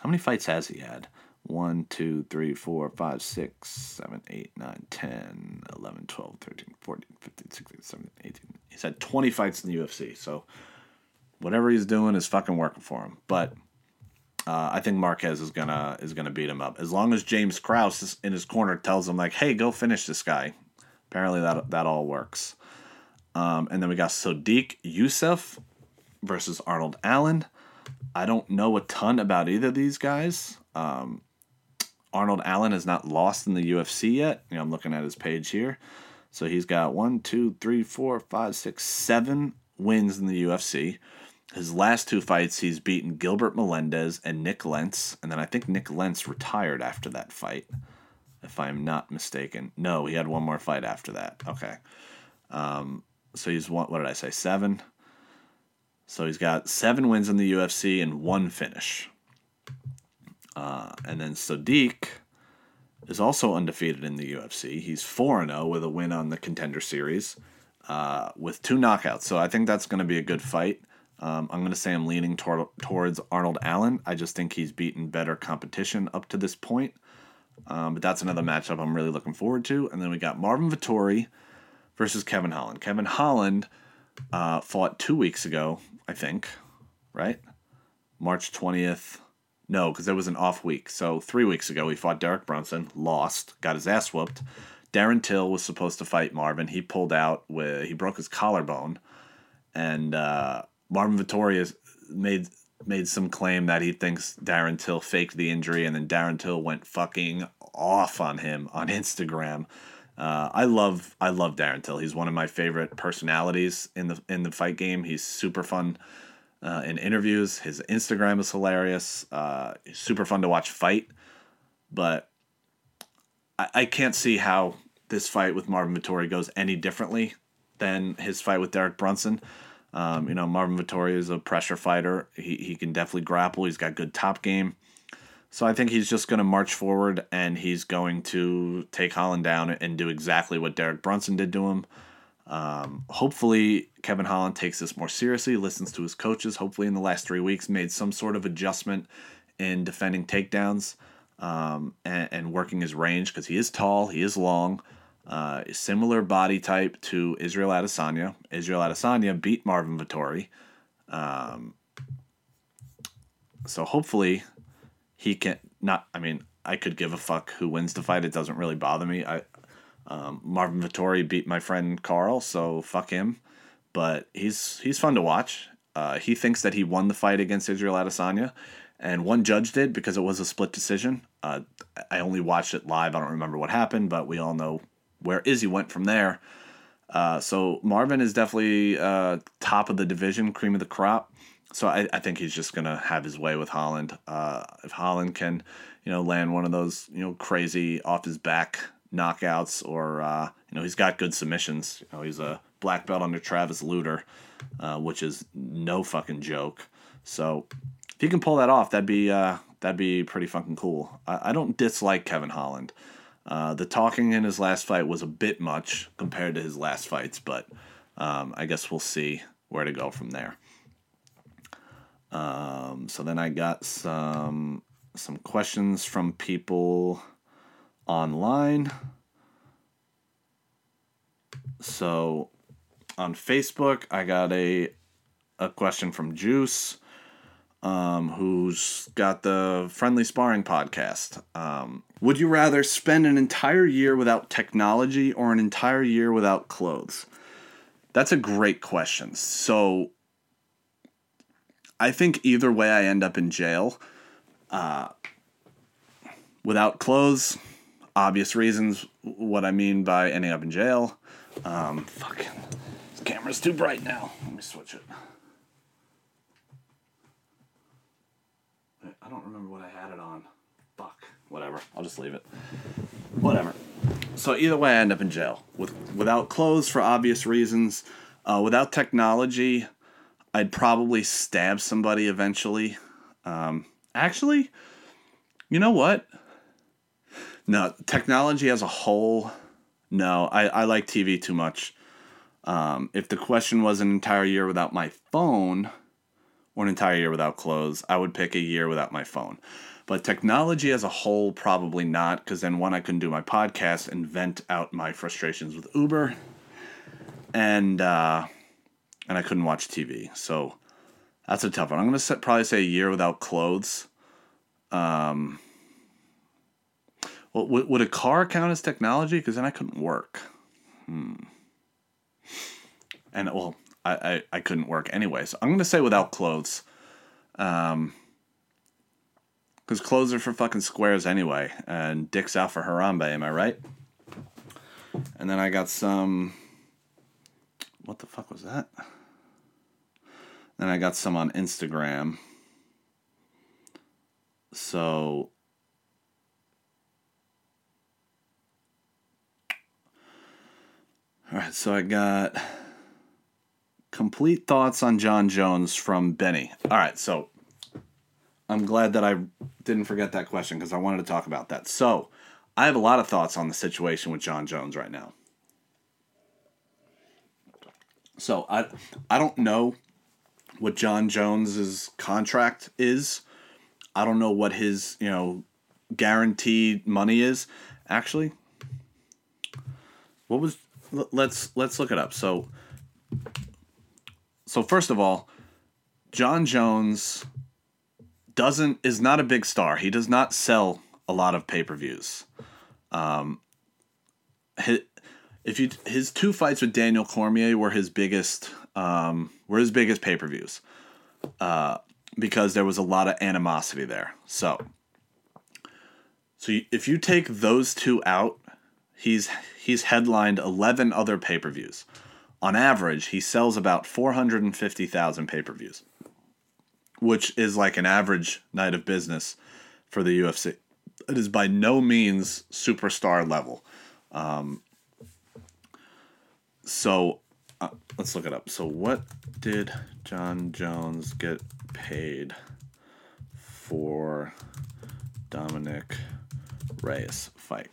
How many fights has he had? 1, 2, 3, 4, 5, 6, 7, 8, 9, 10, 11, 12, 13, 14, 15, 16, 17, 18. He's had 20 fights in the UFC. So whatever he's doing is fucking working for him. But uh, I think Marquez is gonna is gonna beat him up as long as James Krause in his corner tells him like, "Hey, go finish this guy." Apparently that that all works. Um, and then we got Sodiq Yusuff versus Arnold Allen. I don't know a ton about either of these guys. Um, Arnold Allen has not lost in the UFC yet. You know, I'm looking at his page here. So he's got one, two, three, four, five, six, seven wins in the UFC. His last two fights, he's beaten Gilbert Melendez and Nik Lentz. And then I think Nik Lentz retired after that fight, if I'm not mistaken. No, he had one more fight after that. Okay. Um, so he's what did I say? Seven? So he's got seven wins in the UFC and one finish. Uh, and then Sodiq is also undefeated in the UFC. He's 4 0 with a win on the contender series uh, with two knockouts. So I think that's going to be a good fight. Um, I'm going to say I'm leaning tor- towards Arnold Allen. I just think he's beaten better competition up to this point. Um, but that's another matchup I'm really looking forward to. And then we got Marvin Vettori versus Kevin Holland. Kevin Holland uh, fought two weeks ago, I think, right? March 20th. No, because it was an off week. So three weeks ago, he fought Derek Brunson, lost, got his ass whooped. Darren Till was supposed to fight Marvin. He pulled out with he broke his collarbone, and uh, Marvin Vettori has made made some claim that he thinks Darren Till faked the injury, and then Darren Till went fucking off on him on Instagram. Uh, I love I love Darren Till. He's one of my favorite personalities in the in the fight game. He's super fun uh, in interviews. His Instagram is hilarious. Uh, super fun to watch fight, but I, I can't see how this fight with Marvin Vettori goes any differently than his fight with Derek Brunson. Um, you know, Marvin Vettori is a pressure fighter. He, he can definitely grapple. He's got good top game. So I think he's just going to march forward and he's going to take Holland down and do exactly what Derek Brunson did to him. Um, hopefully, Kevin Holland takes this more seriously, listens to his coaches. Hopefully, in the last three weeks, made some sort of adjustment in defending takedowns um, and, and, working his range because he is tall, he is long, uh, similar body type to Israel Adesanya. Israel Adesanya beat Marvin Vettori. Um, so hopefully, he can not. I mean, I could give a fuck who wins the fight. It doesn't really bother me. I um, Marvin Vettori beat my friend Carl, so fuck him. But he's he's fun to watch. Uh, he thinks that he won the fight against Israel Adesanya, and one judge did because it was a split decision. Uh, I only watched it live. I don't remember what happened, but we all know where Izzy went from there. Uh, so Marvin is definitely uh, top of the division, cream of the crop. So I, I think he's just gonna have his way with Holland. Uh, if Holland can, you know, land one of those, you know, crazy off his back knockouts, or uh, you know he's got good submissions. You know he's a black belt under Travis Lutter, uh, which is no fucking joke. So if he can pull that off, that'd be uh, that'd be pretty fucking cool. I, I don't dislike Kevin Holland. Uh, the talking in his last fight was a bit much compared to his last fights, but um, I guess we'll see where to go from there. Um, so then I got some some questions from people online. So on Facebook, I got a a question from Juice, um, who's got the Friendly Sparring podcast. Um, would you rather spend an entire year without technology or an entire year without clothes? That's a great question. So I think either way, I end up in jail. Uh, without clothes, obvious reasons what I mean by ending up in jail. Um, fucking, this camera's too bright now. Let me switch it. I don't remember what I had it on. Fuck. Whatever. I'll just leave it. Whatever. So either way, I end up in jail with without clothes for obvious reasons. Uh, without technology, I'd probably stab somebody eventually. Um, actually, you know what? No, technology as a whole, no. I, I like TV too much. Um, if the question was an entire year without my phone or an entire year without clothes, I would pick a year without my phone. But technology as a whole, probably not, because then one, I couldn't do my podcast and vent out my frustrations with Uber, and uh, and I couldn't watch TV. So that's a tough one. I'm gonna set, probably say a year without clothes. Um, well, would, would a car count as technology? Because then I couldn't work. Hmm. And well, I, I, I couldn't work anyway. So I'm gonna say without clothes. Um, because clothes are for fucking squares anyway, and dicks out for Harambe. Am I right? And then I got some. What the fuck was that? Then I got some on Instagram. So. All right, so I got complete thoughts on Jon Jones from Benny. All right, so I'm glad that I didn't forget that question because I wanted to talk about that. So, I have a lot of thoughts on the situation with Jon Jones right now. So, I I don't know what Jon Jones's contract is. I don't know what his, you know, guaranteed money is. Actually, what was let's let's look it up. So so first of all, Jon Jones doesn't is not a big star. He does not sell a lot of pay-per-views. Um his, if you his two fights with Daniel Cormier were his biggest um were his biggest pay-per-views. Uh because there was a lot of animosity there. So so if you take those two out, he's he's headlined 11 other pay-per-views. On average, he sells about 450,000 pay-per-views, which is like an average night of business for the UFC. It is by no means superstar level. Um, so uh, let's look it up. So what did Jon Jones get paid for Dominick Reyes fight?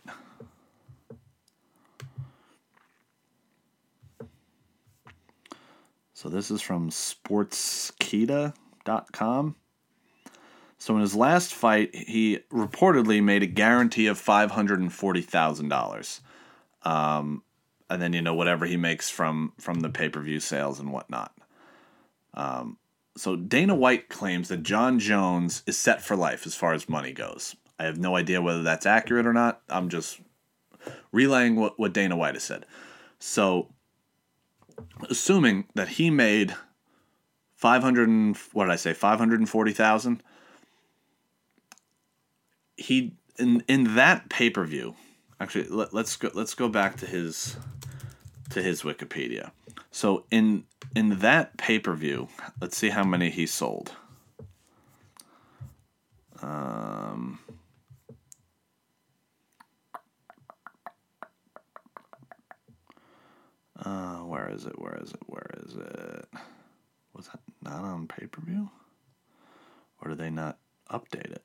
So this is from sportskeeda.com. So in his last fight, he reportedly made a guarantee of $540,000. Um, and then, you know, whatever he makes from, from the pay-per-view sales and whatnot. Um, so Dana White claims that Jon Jones is set for life as far as money goes. I have no idea whether that's accurate or not. I'm just relaying what, what Dana White has said. So assuming that he made 500 and, what did I say 540,000 he in in that pay-per-view actually let, let's go let's go back to his to his Wikipedia. So in in that pay-per-view, let's see how many he sold. Um Uh, where is it? Where is it? Where is it? Was that not on pay per view? Or did they not update it?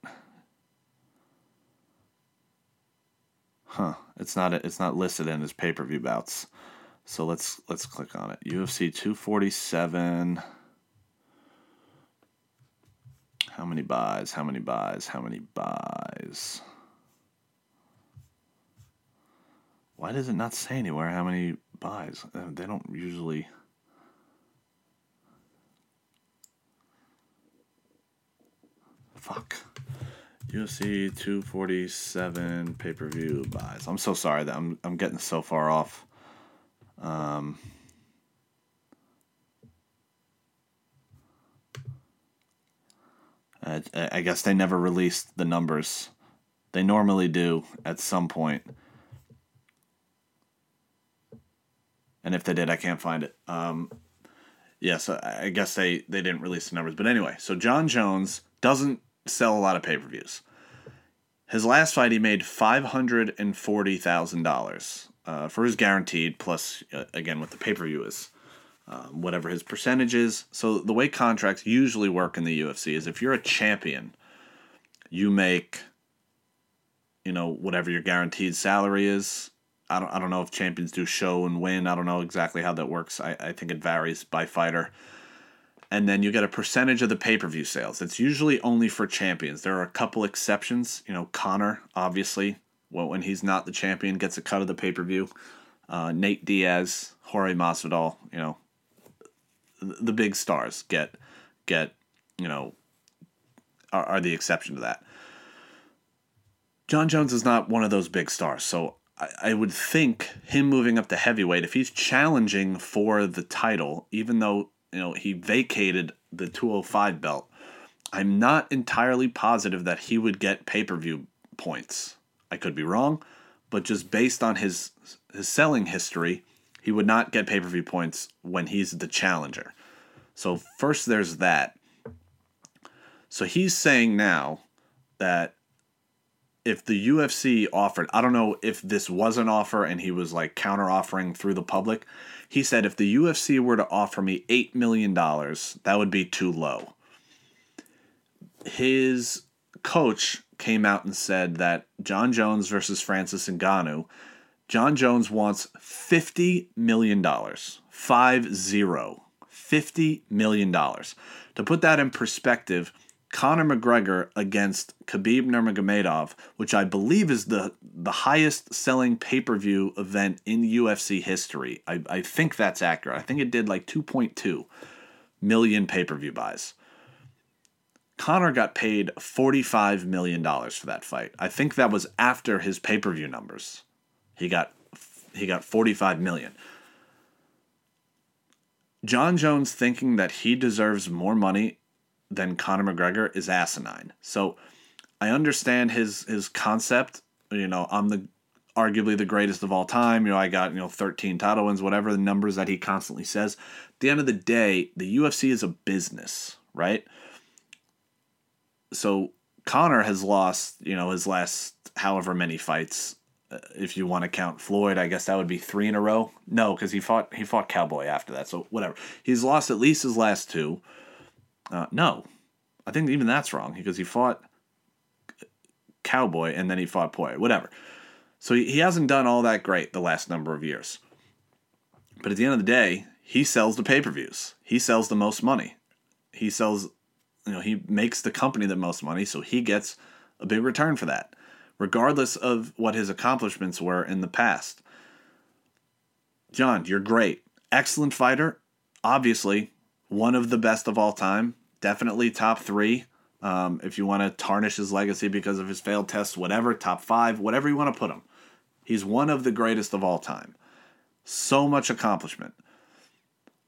Huh? It's not. It's not listed in his pay per view bouts. So let's let's click on it. UFC 247. How many buys? How many buys? How many buys? Why does it not say anywhere how many buys? Uh, they don't usually. Fuck. UFC 247 pay per view buys. I'm so sorry that I'm, I'm getting so far off. Um, I, I guess they never released the numbers. They normally do at some point. And if they did, I can't find it. Um, yeah, so I guess they they didn't release the numbers, but anyway, so Jon Jones doesn't sell a lot of pay per views. His last fight, he made five hundred and forty thousand uh, dollars for his guaranteed, plus uh, again what the pay per view is, um, whatever his percentage is. So the way contracts usually work in the UFC is if you're a champion, you make, you know, whatever your guaranteed salary is. I don't, I don't know if champions do show and win. I don't know exactly how that works. I, I think it varies by fighter and then you get a percentage of the pay per view sales. It's usually only for champions. There are a couple exceptions. You know, Conor, obviously, well, when he's not the champion, gets a cut of the pay per view. Uh, Nate Diaz, Jorge Masvidal, you know, the big stars get get you know are, are the exception to that. Jon Jones is not one of those big stars, so I, would think him moving up to heavyweight, if he's challenging for the title, even though you know, he vacated the 205 belt. I'm not entirely positive that he would get pay per view points. I could be wrong, but just based on his his selling history, he would not get pay per view points when he's the challenger. So first, there's that. So he's saying now that if the UFC offered, I don't know if this was an offer and he was like counter offering through the public, he said, if the UFC were to offer me $8 million, that would be too low. His coach came out and said that Jon Jones versus Francis Ngannou, Jon Jones wants $50 million. Five zero. $50 million. To put that in perspective, Conor McGregor against Khabib Nurmagomedov, which I believe is the the highest selling pay per view event in UFC history. I, I think that's accurate. I think it did like 2.2 million pay per view buys. Conor got paid $45 million for that fight. I think that was after his pay per view numbers. He got he got 45 million. Jon Jones thinking that he deserves more money than Conor McGregor is asinine. So I understand his his concept. You know, I'm the arguably the greatest of all time. You know, I got, you know, 13 title wins, whatever the numbers that he constantly says. At the end of the day, the UFC is a business, right? So Conor has lost, you know, his last however many fights. Uh, if you want to count Floyd, I guess that would be three in a row. No, because he fought he fought Cowboy after that. So whatever. He's lost at least his last two. Uh, no, I think even that's wrong because he fought Cowboy and then he fought Poirier, whatever. So he, he hasn't done all that great the last number of years. But at the end of the day, he sells the pay per views. He sells the most money. He sells, you know, he makes the company the most money, so he gets a big return for that, regardless of what his accomplishments were in the past. Jon, you're great. Excellent fighter. Obviously, one of the best of all time. Definitely top three. Um, if you want to tarnish his legacy because of his failed tests, whatever, top five, whatever you want to put him. He's one of the greatest of all time. So much accomplishment.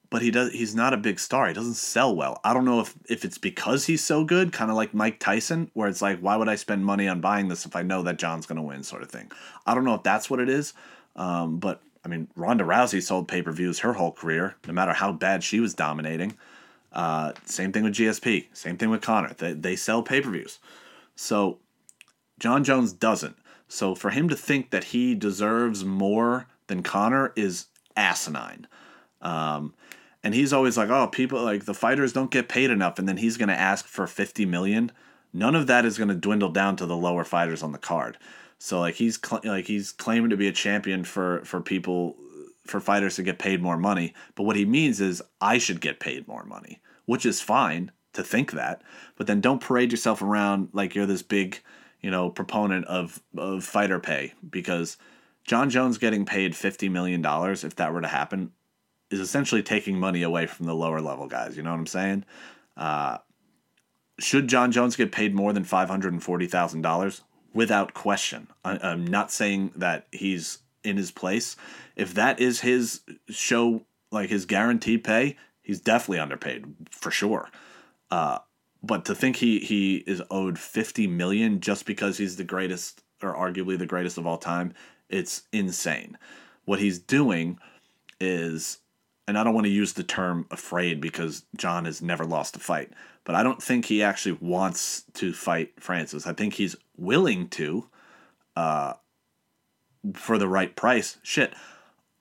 But he does he's not a big star. He doesn't sell well. I don't know if, if it's because he's so good, kind of like Mike Tyson, where it's like, why would I spend money on buying this if I know that Jon's gonna win, sort of thing. I don't know if that's what it is. Um, but I mean, Ronda Rousey sold pay per views her whole career, no matter how bad she was dominating. Uh, same thing with GSP. Same thing with Conor. They, they sell pay per views. So Jon Jones doesn't. So for him to think that he deserves more than Conor is asinine. Um, and he's always like, oh, people like the fighters don't get paid enough, and then he's going to ask for 50 million. None of that is going to dwindle down to the lower fighters on the card. So like he's cl- like he's claiming to be a champion for for people for fighters to get paid more money, but what he means is I should get paid more money, which is fine to think that, but then don't parade yourself around like you're this big, you know, proponent of of fighter pay because Jon Jones getting paid 50 million dollars if that were to happen is essentially taking money away from the lower level guys, you know what I'm saying? Uh, should Jon Jones get paid more than $540,000? without question. I, I'm not saying that he's in his place. If that is his show, like his guaranteed pay, he's definitely underpaid for sure. Uh, but to think he he is owed 50 million just because he's the greatest or arguably the greatest of all time, it's insane. What he's doing is and I don't want to use the term afraid because Jon has never lost a fight, but I don't think he actually wants to fight Francis. I think he's willing to uh, for the right price. Shit,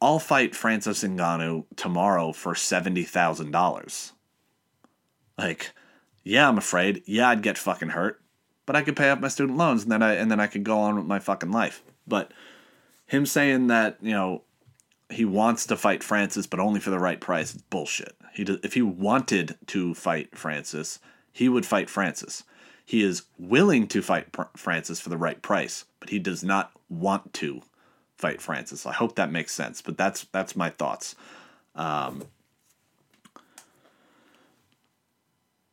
I'll fight Francis Ngannou tomorrow for $70,000. Like, yeah, I'm afraid. Yeah, I'd get fucking hurt, but I could pay off my student loans and then I and then I could go on with my fucking life. But him saying that, you know, he wants to fight Francis, but only for the right price. It's bullshit. He does, if he wanted to fight Francis, he would fight Francis. He is willing to fight Francis for the right price, but he does not want to fight Francis. I hope that makes sense, but that's that's my thoughts. Um,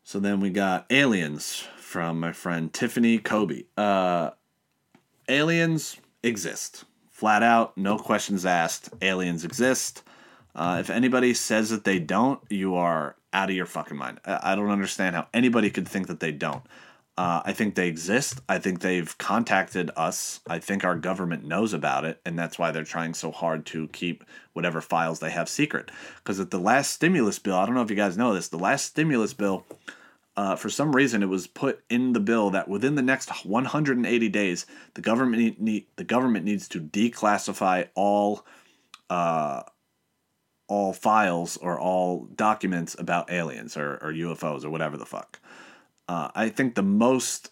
so then we got aliens from my friend Tiffany Kobe. Uh, aliens exist flat out, no questions asked. Aliens exist. Uh, if anybody says that they don't, you are out of your fucking mind. I, I don't understand how anybody could think that they don't. Uh, I think they exist. I think they've contacted us. I think our government knows about it, and that's why they're trying so hard to keep whatever files they have secret. Because at the last stimulus bill, I don't know if you guys know this, the last stimulus bill uh, for some reason it was put in the bill that within the next 180 days the government need, the government needs to declassify all uh, all files or all documents about aliens or, or UFOs or whatever the fuck. Uh, I think the most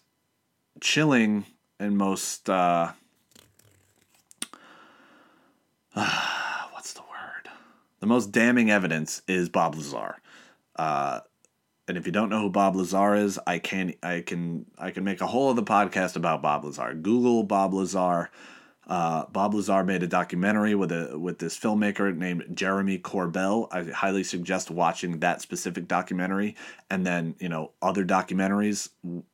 chilling and most uh, what's the word? The most damning evidence is Bob Lazar. Uh, and if you don't know who Bob Lazar is, I can I can I can make a whole other podcast about Bob Lazar. Google Bob Lazar. Uh, Bob Lazar made a documentary with a with this filmmaker named Jeremy Corbell. I highly suggest watching that specific documentary, and then you know other documentaries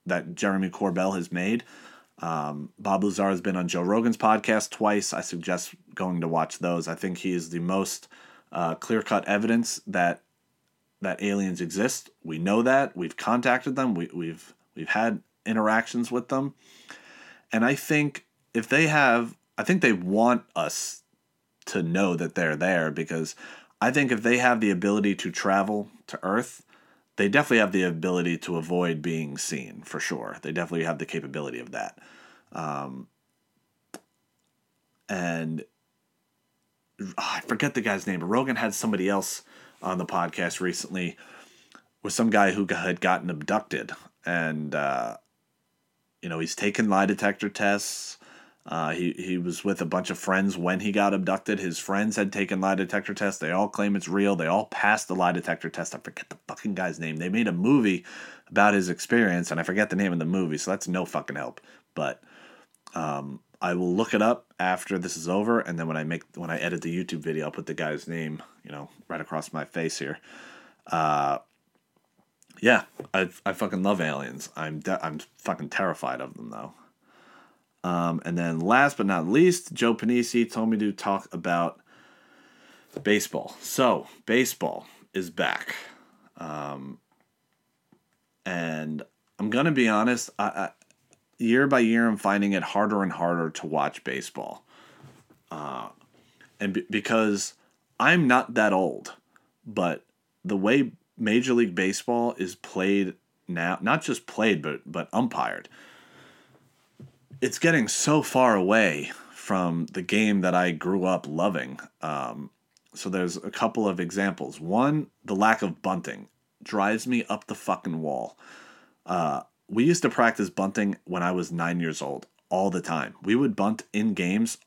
that Jeremy Corbell has made. Um, Bob Lazar has been on Joe Rogan's podcast twice. I suggest going to watch those. I think he is the most uh, clear cut evidence that that aliens exist. We know that. We've contacted them. We, we've we've had interactions with them. And I think if they have I think they want us to know that they're there because I think if they have the ability to travel to Earth, they definitely have the ability to avoid being seen for sure. They definitely have the capability of that. Um, and oh, I forget the guy's name. but Rogan had somebody else on the podcast recently with some guy who had gotten abducted, and uh, you know he's taken lie detector tests. Uh, he he was with a bunch of friends when he got abducted. His friends had taken lie detector tests. They all claim it's real. They all passed the lie detector test. I forget the fucking guy's name. They made a movie about his experience, and I forget the name of the movie, so that's no fucking help. But um, I will look it up after this is over, and then when I make when I edit the YouTube video, I'll put the guy's name, you know, right across my face here. Uh, yeah, I I fucking love aliens. I'm de- I'm fucking terrified of them though. Um, and then last but not least, Joe Panisi told me to talk about baseball. So baseball is back, um, and I'm gonna be honest. I, I year by year, I'm finding it harder and harder to watch baseball. Uh, and b- because I'm not that old, but the way Major League Baseball is played now, not just played, but, but umpired, it's getting so far away from the game that I grew up loving. Um, so there's a couple of examples. One, the lack of bunting drives me up the fucking wall. Uh, we used to practice bunting when I was nine years old all the time. We would bunt in games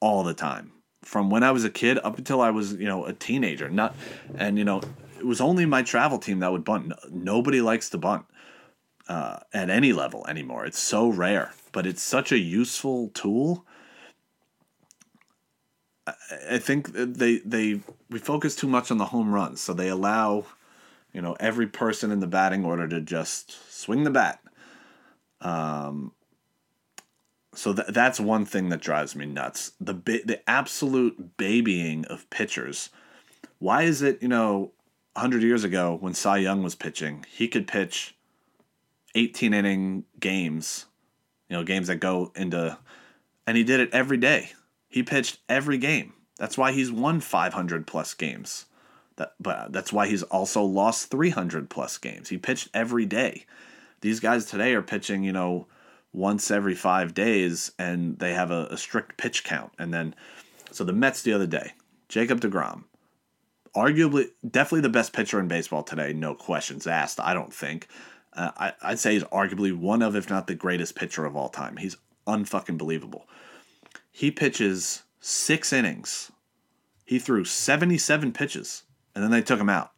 all the time from when I was a kid up until I was, you know, a teenager. Not, and you know, it was only my travel team that would bunt. Nobody likes to bunt uh, at any level anymore. It's so rare, but it's such a useful tool. I think they they we focus too much on the home runs, so they allow, you know, every person in the batting order to just swing the bat um, so th- that's one thing that drives me nuts. The ba- the absolute babying of pitchers. Why is it, you know, 100 years ago when Cy Young was pitching, he could pitch 18 inning games, you know, games that go into and he did it every day. He pitched every game. That's why he's won 500 plus games. That, but that's why he's also lost 300 plus games. He pitched every day. These guys today are pitching, you know, once every five days, and they have a, a strict pitch count. And then, so the Mets the other day, Jacob DeGrom, arguably, definitely the best pitcher in baseball today, no questions asked, I don't think. Uh, I, I'd say he's arguably one of, if not the greatest pitcher of all time. He's unfucking believable. He pitches six innings. He threw 77 pitches, and then they took him out.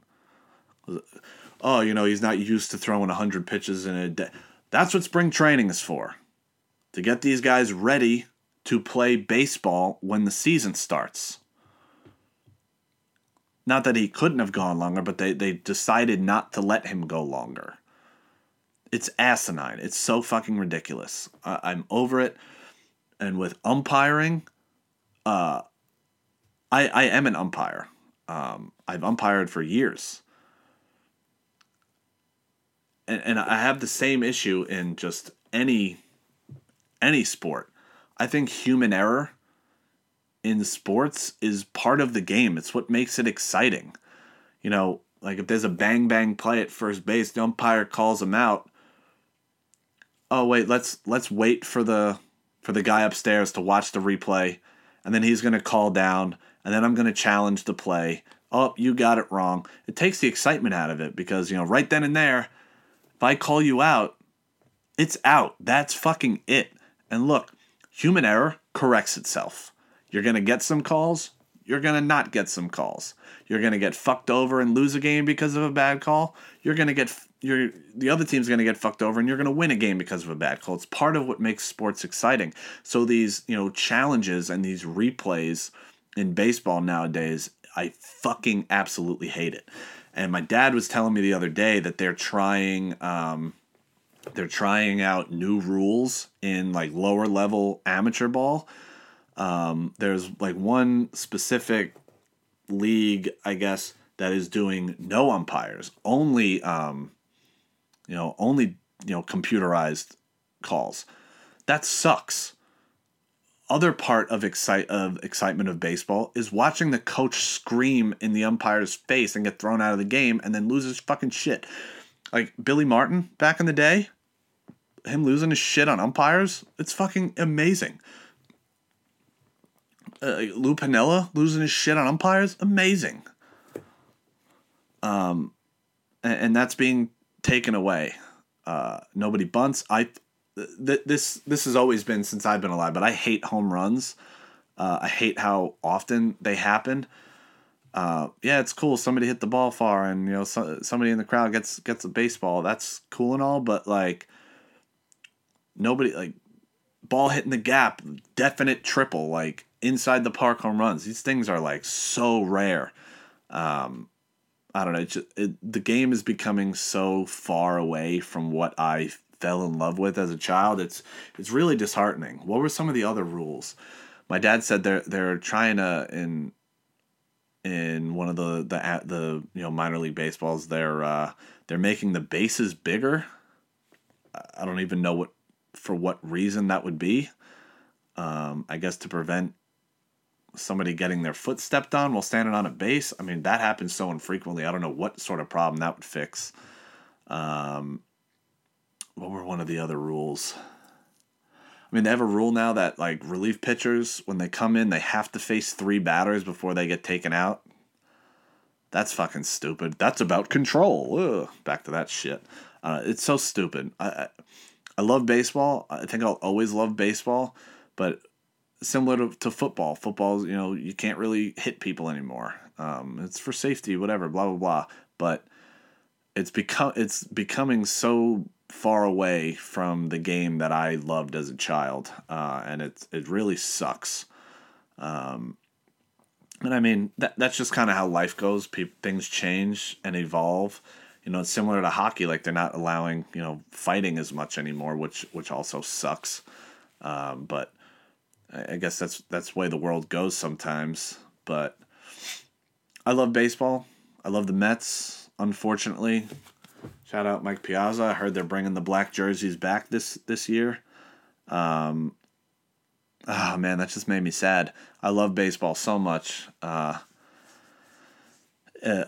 Oh, you know, he's not used to throwing 100 pitches in a day. That's what spring training is for to get these guys ready to play baseball when the season starts. Not that he couldn't have gone longer, but they, they decided not to let him go longer. It's asinine. It's so fucking ridiculous. I, I'm over it. And with umpiring, uh, I, I am an umpire. Um, I've umpired for years. And, and I have the same issue in just any any sport. I think human error in sports is part of the game. It's what makes it exciting. You know, like if there's a bang bang play at first base, the umpire calls him out. Oh wait, let's let's wait for the for the guy upstairs to watch the replay, and then he's gonna call down, and then I'm gonna challenge the play. Oh, you got it wrong. It takes the excitement out of it because you know right then and there, if I call you out, it's out. That's fucking it. And look, human error corrects itself. You're to get some calls, you're going to not get some calls. You're going to get fucked over and lose a game because of a bad call. You're going to get you're the other team's going to get fucked over and you're going to win a game because of a bad call. It's part of what makes sports exciting. So these, you know, challenges and these replays in baseball nowadays, I fucking absolutely hate it. And my dad was telling me the other day that they're trying um, they're trying out new rules in like lower level amateur ball. Um, there's like one specific league, I guess, that is doing no umpires, only um, you know, only you know computerized calls. That sucks. Other part of excite of excitement of baseball is watching the coach scream in the umpire's face and get thrown out of the game and then lose his fucking shit. Like Billy Martin back in the day, him losing his shit on umpires, it's fucking amazing. Uh, Lou Piniella losing his shit on umpires, amazing. Um, and, and that's being taken away. Uh, nobody bunts. I th- this this has always been since I've been alive, but I hate home runs. Uh, I hate how often they happen. Uh, yeah, it's cool. Somebody hit the ball far, and you know, so, somebody in the crowd gets gets a baseball. That's cool and all, but like nobody like ball hitting the gap, definite triple, like inside the park home runs. These things are like so rare. Um, I don't know. It just, it, the game is becoming so far away from what I fell in love with as a child. It's it's really disheartening. What were some of the other rules? My dad said they're they're trying to in in one of the the the you know minor league baseballs they're uh, they're making the bases bigger. I don't even know what for what reason that would be. Um, I guess to prevent somebody getting their foot stepped on while standing on a base. I mean, that happens so infrequently. I don't know what sort of problem that would fix. Um, what were one of the other rules? I mean, they have a rule now that like relief pitchers, when they come in, they have to face three batters before they get taken out. That's fucking stupid. That's about control. Ugh, back to that shit. Uh, it's so stupid. I, I I love baseball. I think I'll always love baseball, but similar to, to football, football, you know, you can't really hit people anymore. Um, it's for safety, whatever, blah blah blah. But it's become it's becoming so far away from the game that I loved as a child, uh, and it it really sucks. Um, and I mean that that's just kind of how life goes. People, things change and evolve you know, it's similar to hockey. Like they're not allowing you know fighting as much anymore, which which also sucks. Um, but I guess that's that's the way the world goes sometimes. But I love baseball. I love the Mets. Unfortunately, shout out Mike Piazza. I heard they're bringing the black jerseys back this this year. Um, oh man, that just made me sad. I love baseball so much. Uh, uh,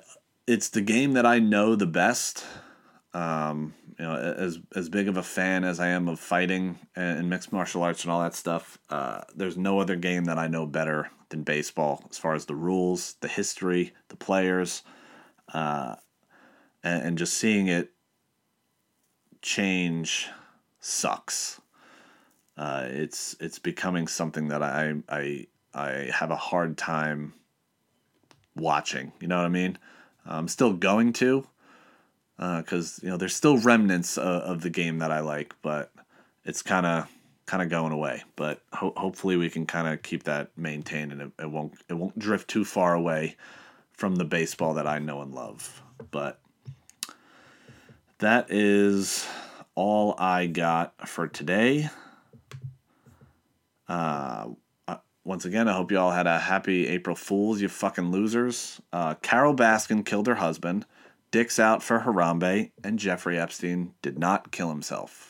it's the game that I know the best. Um, you know, as as big of a fan as I am of fighting and, and mixed martial arts and all that stuff, uh, there's no other game that I know better than baseball as far as the rules, the history, the players, uh, and, and just seeing it change sucks. Uh, it's it's becoming something that I I I have a hard time watching. You know what I mean? I'm still going to, because uh, you know there's still remnants of, of, the game that I like, but it's kind of kind of going away. But ho- hopefully we can kind of keep that maintained, and it, it won't it won't drift too far away from the baseball that I know and love. But that is all I got for today. Uh, once again, I hope you all had a happy April Fools, you fucking losers. Uh, Carole Baskin killed her husband. Dick's out for Harambe, and Jeffrey Epstein did not kill himself.